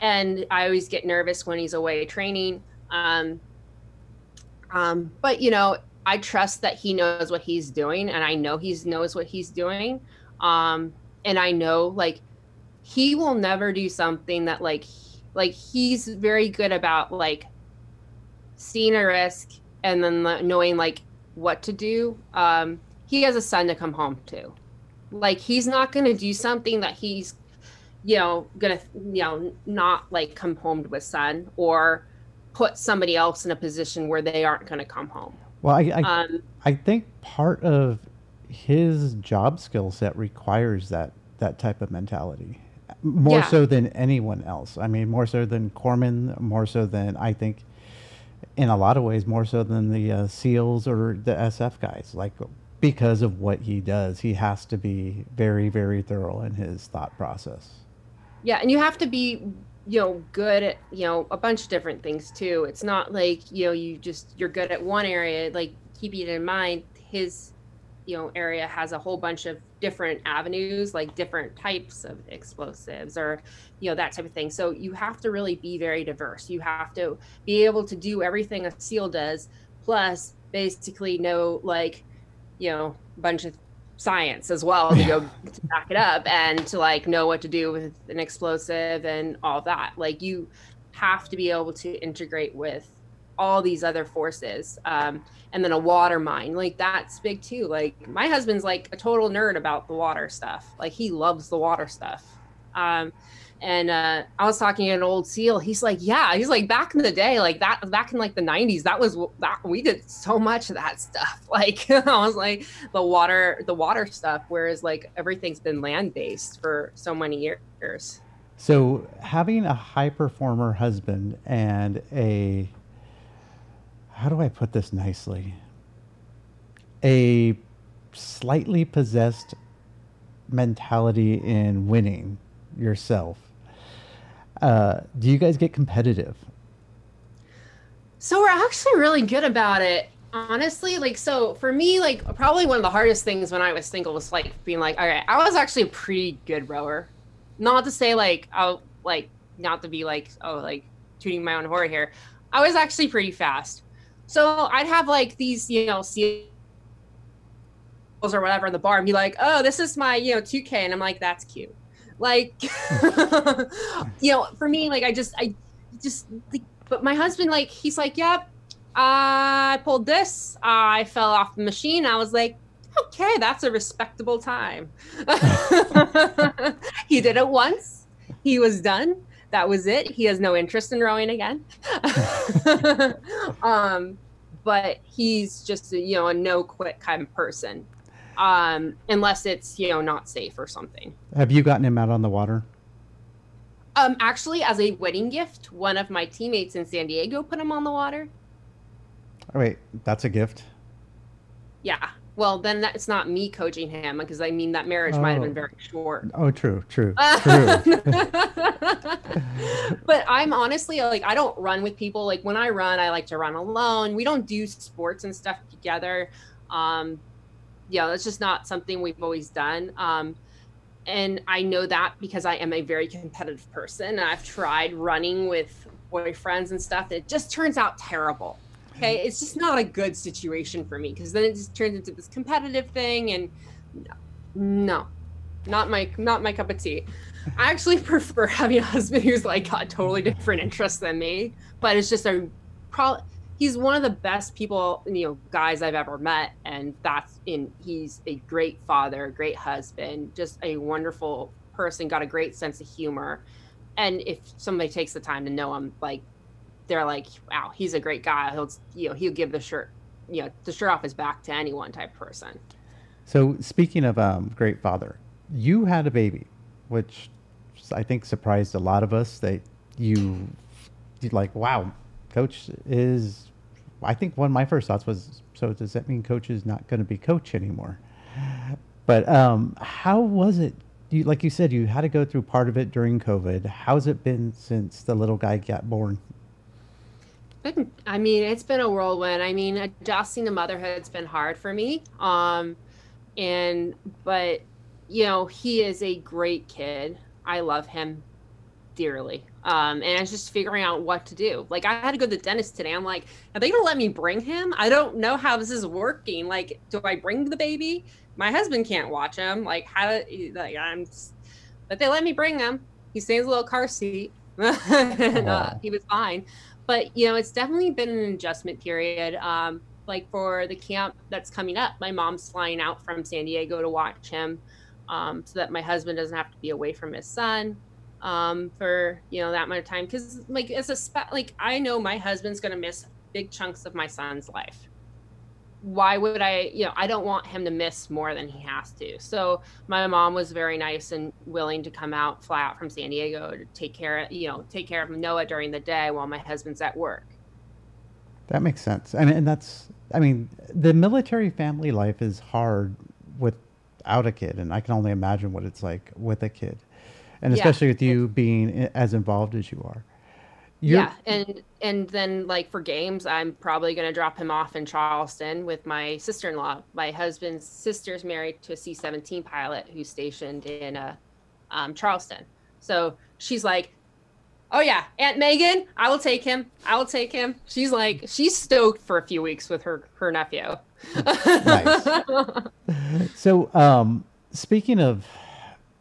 and I always get nervous when he's away training. Um, um, but you know, I trust that he knows what he's doing, and I know he knows what he's doing. Um, and I know like he will never do something that like like he's very good about like seeing a risk and then knowing like what to do. Um, he has a son to come home to. Like he's not going to do something that he's, you know, gonna you know not like come home to his son or put somebody else in a position where they aren't going to come home. Well, I I, um, I think part of his job skill set requires that that type of mentality more yeah. so than anyone else. I mean, more so than Corpsman, more so than I think, in a lot of ways, more so than the uh, SEALs or the SF guys. Like because of what he does, he has to be very, very thorough in his thought process. Yeah, and you have to be, you know, good at you know a bunch of different things too. It's not like you know you just you're good at one area. Like keeping in mind his you know area has a whole bunch of different avenues like different types of explosives or you know that type of thing. So you have to really be very diverse. You have to be able to do everything a seal does plus basically know like you know a bunch of science as well to go to back it up and to like know what to do with an explosive and all that. Like you have to be able to integrate with all these other forces um, and then a water mine like that's big too. Like my husband's like a total nerd about the water stuff. Like he loves the water stuff. Um, and uh, i was talking to an old seal. He's like yeah. He's like back in the day like that back in like the 90s that was that we did so much of that stuff. Like i was like the water the water stuff whereas like everything's been land based for so many years. So having a high performer husband and a how do I put this nicely? A slightly possessed mentality in winning yourself. Uh, do you guys get competitive? So we're actually really good about it. Honestly, like so for me, like probably one of the hardest things when I was single was like being like, all right, I was actually a pretty good rower. Not to say like I'll like not to be like, oh, like tuning my own horror here. I was actually pretty fast. So I'd have like these, you know, seals or whatever in the bar and be like, oh, this is my, you know, 2K. And I'm like, that's cute. Like, you know, for me, like, I just, I just, but my husband, like, he's like, yep, I pulled this. I fell off the machine. I was like, okay, that's a respectable time. he did it once. He was done that was it. He has no interest in rowing again. um, but he's just a, you know a no quit kind of person, um, unless it's you know not safe or something. Have you gotten him out on the water? Um, actually, as a wedding gift, one of my teammates in San Diego put him on the water. Oh, wait, that's a gift. Yeah, well, then that, it's not me coaching him because I mean that marriage oh. might have been oh. very short. Oh, true, true, true. but I'm honestly like I don't run with people. Like when I run, I like to run alone. We don't do sports and stuff together. Um, yeah, that's just not something we've always done. Um, and I know that because I am a very competitive person. I've tried running with boyfriends and stuff. It just turns out terrible. Okay, it's just not a good situation for me because then it just turns into this competitive thing, and no, no, not my not my cup of tea. I actually prefer having a husband who's like got totally different interests than me, but it's just a probably he's one of the best people you know guys I've ever met, and that's in he's a great father, great husband, just a wonderful person, got a great sense of humor, and if somebody takes the time to know him, like they're like, wow, he's a great guy. He'll, you know, he'll give the shirt, you know, the shirt off his back to anyone type person. So speaking of um, great father, you had a baby, which I think surprised a lot of us that you, like, wow, coach is, I think one of my first thoughts was, so does that mean coach is not going to be coach anymore? But um, how was it? You, like you said, you had to go through part of it during COVID. How's it been since the little guy got born? Been i mean it's been a whirlwind. I mean adjusting to motherhood's been hard for me um and but you know he is a great kid. I love him dearly um and it's just figuring out what to do. Like i had to go to the dentist today. I'm like are they gonna let me bring him? I don't know how this is working. Like do i bring the baby? My husband can't watch him. Like how like I'm, but they let me bring him. He stays in a little car seat, and uh, he was fine. But you know, it's definitely been an adjustment period. Um, like for the camp that's coming up, my mom's flying out from San Diego to watch him, um, so that my husband doesn't have to be away from his son um, for you know that amount of time. Because like as a spe- like I know my husband's gonna miss big chunks of my son's life why would I, you know, I don't want him to miss more than he has to. So my mom was very nice and willing to come out, fly out from San Diego to take care of, you know, take care of Noah during the day while my husband's at work. That makes sense. I mean, and that's, I mean, the military family life is hard without a kid, and I can only imagine what it's like with a kid, and especially yeah. with you being as involved as you are. You're... Yeah, and and then like for games, I'm probably gonna drop him off in Charleston with my sister-in-law. My husband's sister's married to a C-17 pilot who's stationed in uh, um, Charleston. So she's like, "Oh yeah, Aunt Megan, I will take him. I will take him." She's like, she's stoked for a few weeks with her her nephew. nice. so, um, speaking of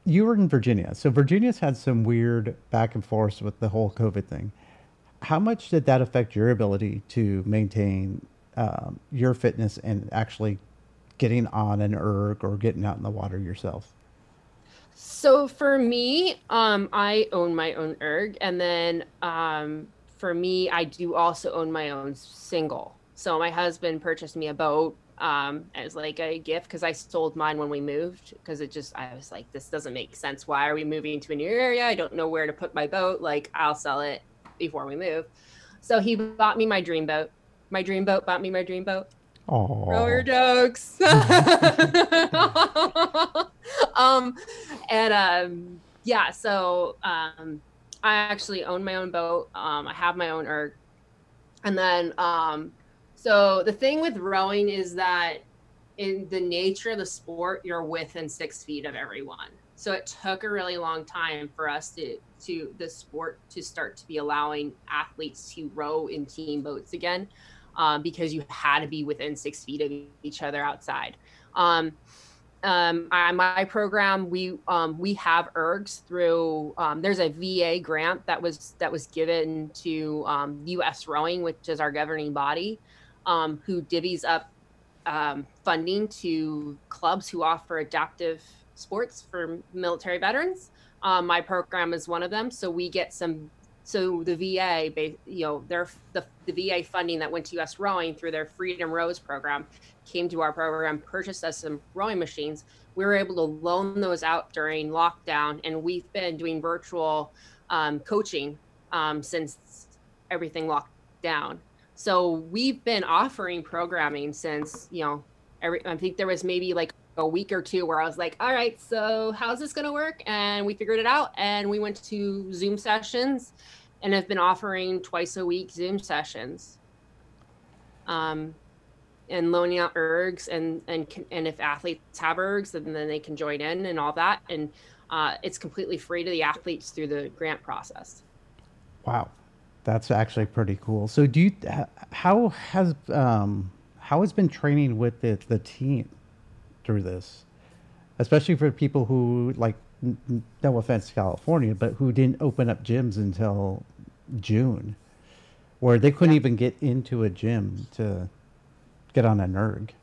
you were in Virginia. So Virginia's had some weird back and forth with the whole COVID thing how much did that affect your ability to maintain um, your fitness and actually getting on an erg or getting out in the water yourself? So for me, um, I own my own erg, and then um, for me, I do also own my own single. So my husband purchased me a boat um, as like a gift because I sold mine when we moved because it just I was like this doesn't make sense. Why are we moving to a new area? I don't know where to put my boat. Like I'll sell it before we move. So he bought me my dream boat. My dream boat bought me my dream boat. Oh, rower jokes. um, and um, yeah, so um, I actually own my own boat. Um, I have my own erg, and then um, so the thing with rowing is that in the nature of the sport, you're within six feet of everyone. So it took a really long time for us to to the sport to start to be allowing athletes to row in team boats again, um, because you had to be within six feet of each other outside. Um, um, I, my program, we um, we have ergs through. Um, there's a VA grant that was that was given to U.S. Um, Rowing, which is our governing body, um, who divvies up um, funding to clubs who offer adaptive sports for military veterans. Um, my program is one of them. So we get some. So the VA, you know, their the, the VA funding that went to U.S. Rowing through their Freedom Rows program came to our program, purchased us some rowing machines. We were able to loan those out during lockdown, and we've been doing virtual um, coaching um, since everything locked down. So we've been offering programming since you know every. I think there was maybe like a week or two where I was like, all right, so how's this going to work? And we figured it out. And we went to Zoom sessions and have been offering twice a week Zoom sessions. Um, and loaning out ergs and and and if athletes have ergs then, then they can join in and all that and uh, it's completely free to the athletes through the grant process wow that's actually pretty cool so do you how has um how has been training with the the team through this, especially for people who like no offense to California, but who didn't open up gyms until June, where they couldn't yeah. even get into a gym to get on a erg.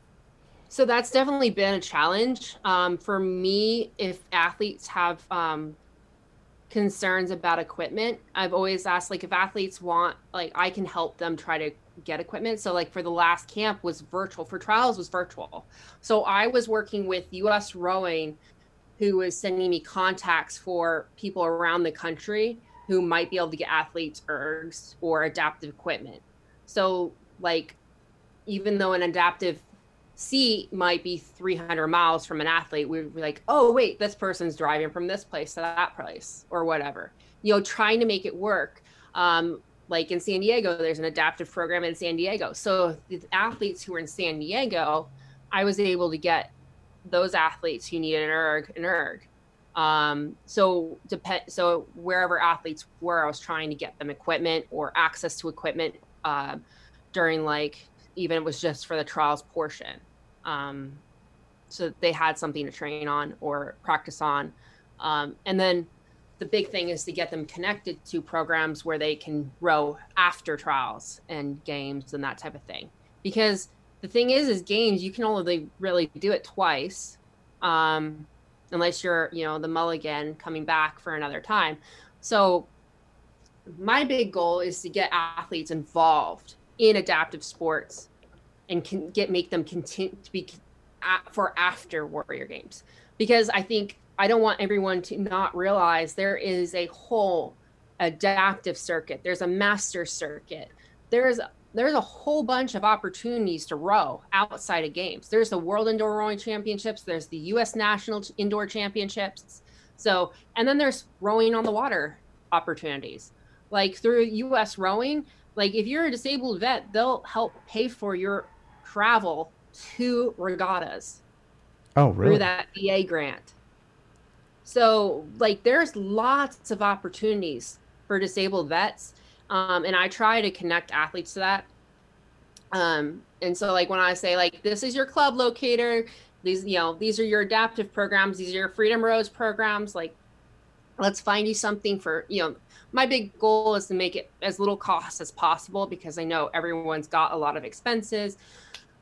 So that's definitely been a challenge um, for me. If athletes have um, concerns about equipment, I've always asked like if athletes want like I can help them try to get equipment. So like for the last camp was virtual, for trials was virtual. So I was working with US Rowing who was sending me contacts for people around the country who might be able to get athletes ergs or adaptive equipment. So like even though an adaptive seat might be 300 miles from an athlete, we'd be like, oh wait, this person's driving from this place to that place or whatever. You know, trying to make it work. Um, like in San Diego, there's an adaptive program in San Diego. So the athletes who were in San Diego, I was able to get those athletes who needed an erg, an erg. Um, so depend. So wherever athletes were, I was trying to get them equipment or access to equipment uh, during like even it was just for the trials portion. Um, so they had something to train on or practice on. Um, and then the big thing is to get them connected to programs where they can row after trials and games and that type of thing. Because the thing is, is games you can only really do it twice, um, unless you're you know the mulligan coming back for another time. So my big goal is to get athletes involved in adaptive sports and can get make them continue to be for after warrior games because i think i don't want everyone to not realize there is a whole adaptive circuit there's a master circuit there's there's a whole bunch of opportunities to row outside of games there's the world indoor rowing championships there's the us national indoor championships so and then there's rowing on the water opportunities like through us rowing like if you're a disabled vet they'll help pay for your travel to regattas. Oh, really? Through that VA grant. So, like, there's lots of opportunities for disabled vets. Um, and I try to connect athletes to that. Um, and so, like, when I say, like, this is your club locator, these, you know, these are your adaptive programs, these are your Freedom Rows programs, like, let's find you something for, you know, my big goal is to make it as little cost as possible because I know everyone's got a lot of expenses.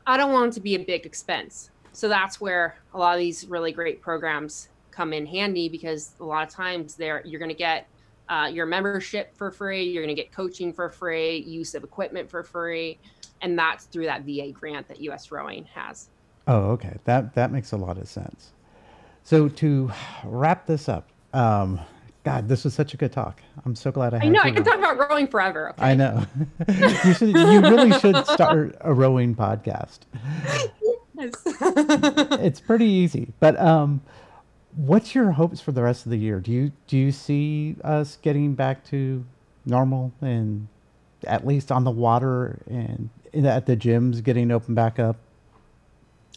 I don't want it to be a big expense. So that's where a lot of these really great programs come in handy because a lot of times there you're going to get uh, your membership for free, you're going to get coaching for free, use of equipment for free, and that's through that VA grant that US Rowing has. Oh, okay. That that makes a lot of sense. So to wrap this up, um, God, this was such a good talk. I'm so glad I had I know, I can talk about rowing forever. Okay? I know. you should you really should start a rowing podcast. Yes. it's pretty easy. But um what's your hopes for the rest of the year? Do you do you see us getting back to normal and at least on the water and at the gyms getting open back up?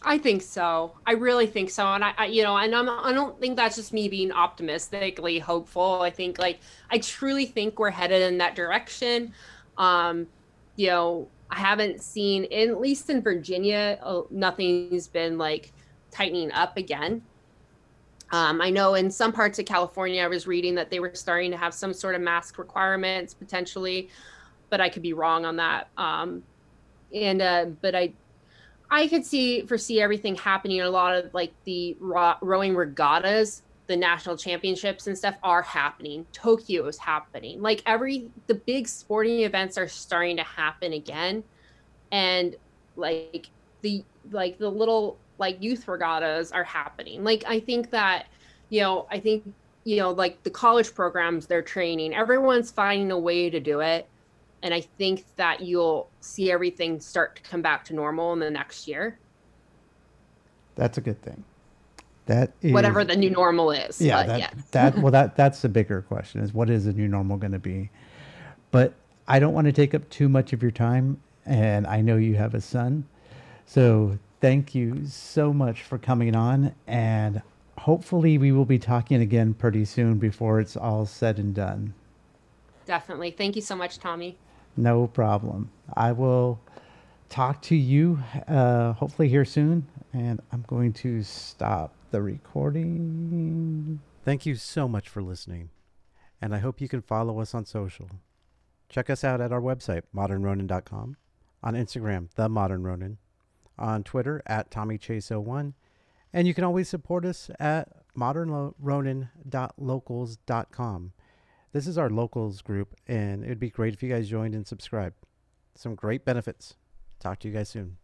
I think so. I really think so. And I, I, you know, and I'm, I don't think that's just me being optimistically hopeful. I think like, I truly think we're headed in that direction. Um, you know, I haven't seen, at least in Virginia, uh, nothing's been like tightening up again. Um, I know in some parts of California, I was reading that they were starting to have some sort of mask requirements potentially, but I could be wrong on that. Um, and uh, but I I could see foresee everything happening. A lot of like the rowing regattas, the national championships and stuff are happening. Tokyo is happening. Like every the big sporting events are starting to happen again, and like the like the little like youth regattas are happening. Like I think that you know I think you know like the college programs they're training. Everyone's finding a way to do it and I think that you'll see everything start to come back to normal in the next year. That's a good thing. That is, whatever the new normal is. Yeah, that, yes. that well that that's the bigger question is what is the new normal going to be? But I don't want to take up too much of your time and I know you have a son. So thank you so much for coming on and hopefully we will be talking again pretty soon before it's all said and done. Definitely. Thank you so much, Tommy. No problem. I will talk to you uh, hopefully here soon. And I'm going to stop the recording. Thank you so much for listening. And I hope you can follow us on social. Check us out at our website, modernronin.com, on Instagram, The Modern Ronin, on Twitter at TommyChase01, and you can always support us at modernronin.locals.com. This is our locals group, and it would be great if you guys joined and subscribed. Some great benefits. Talk to you guys soon.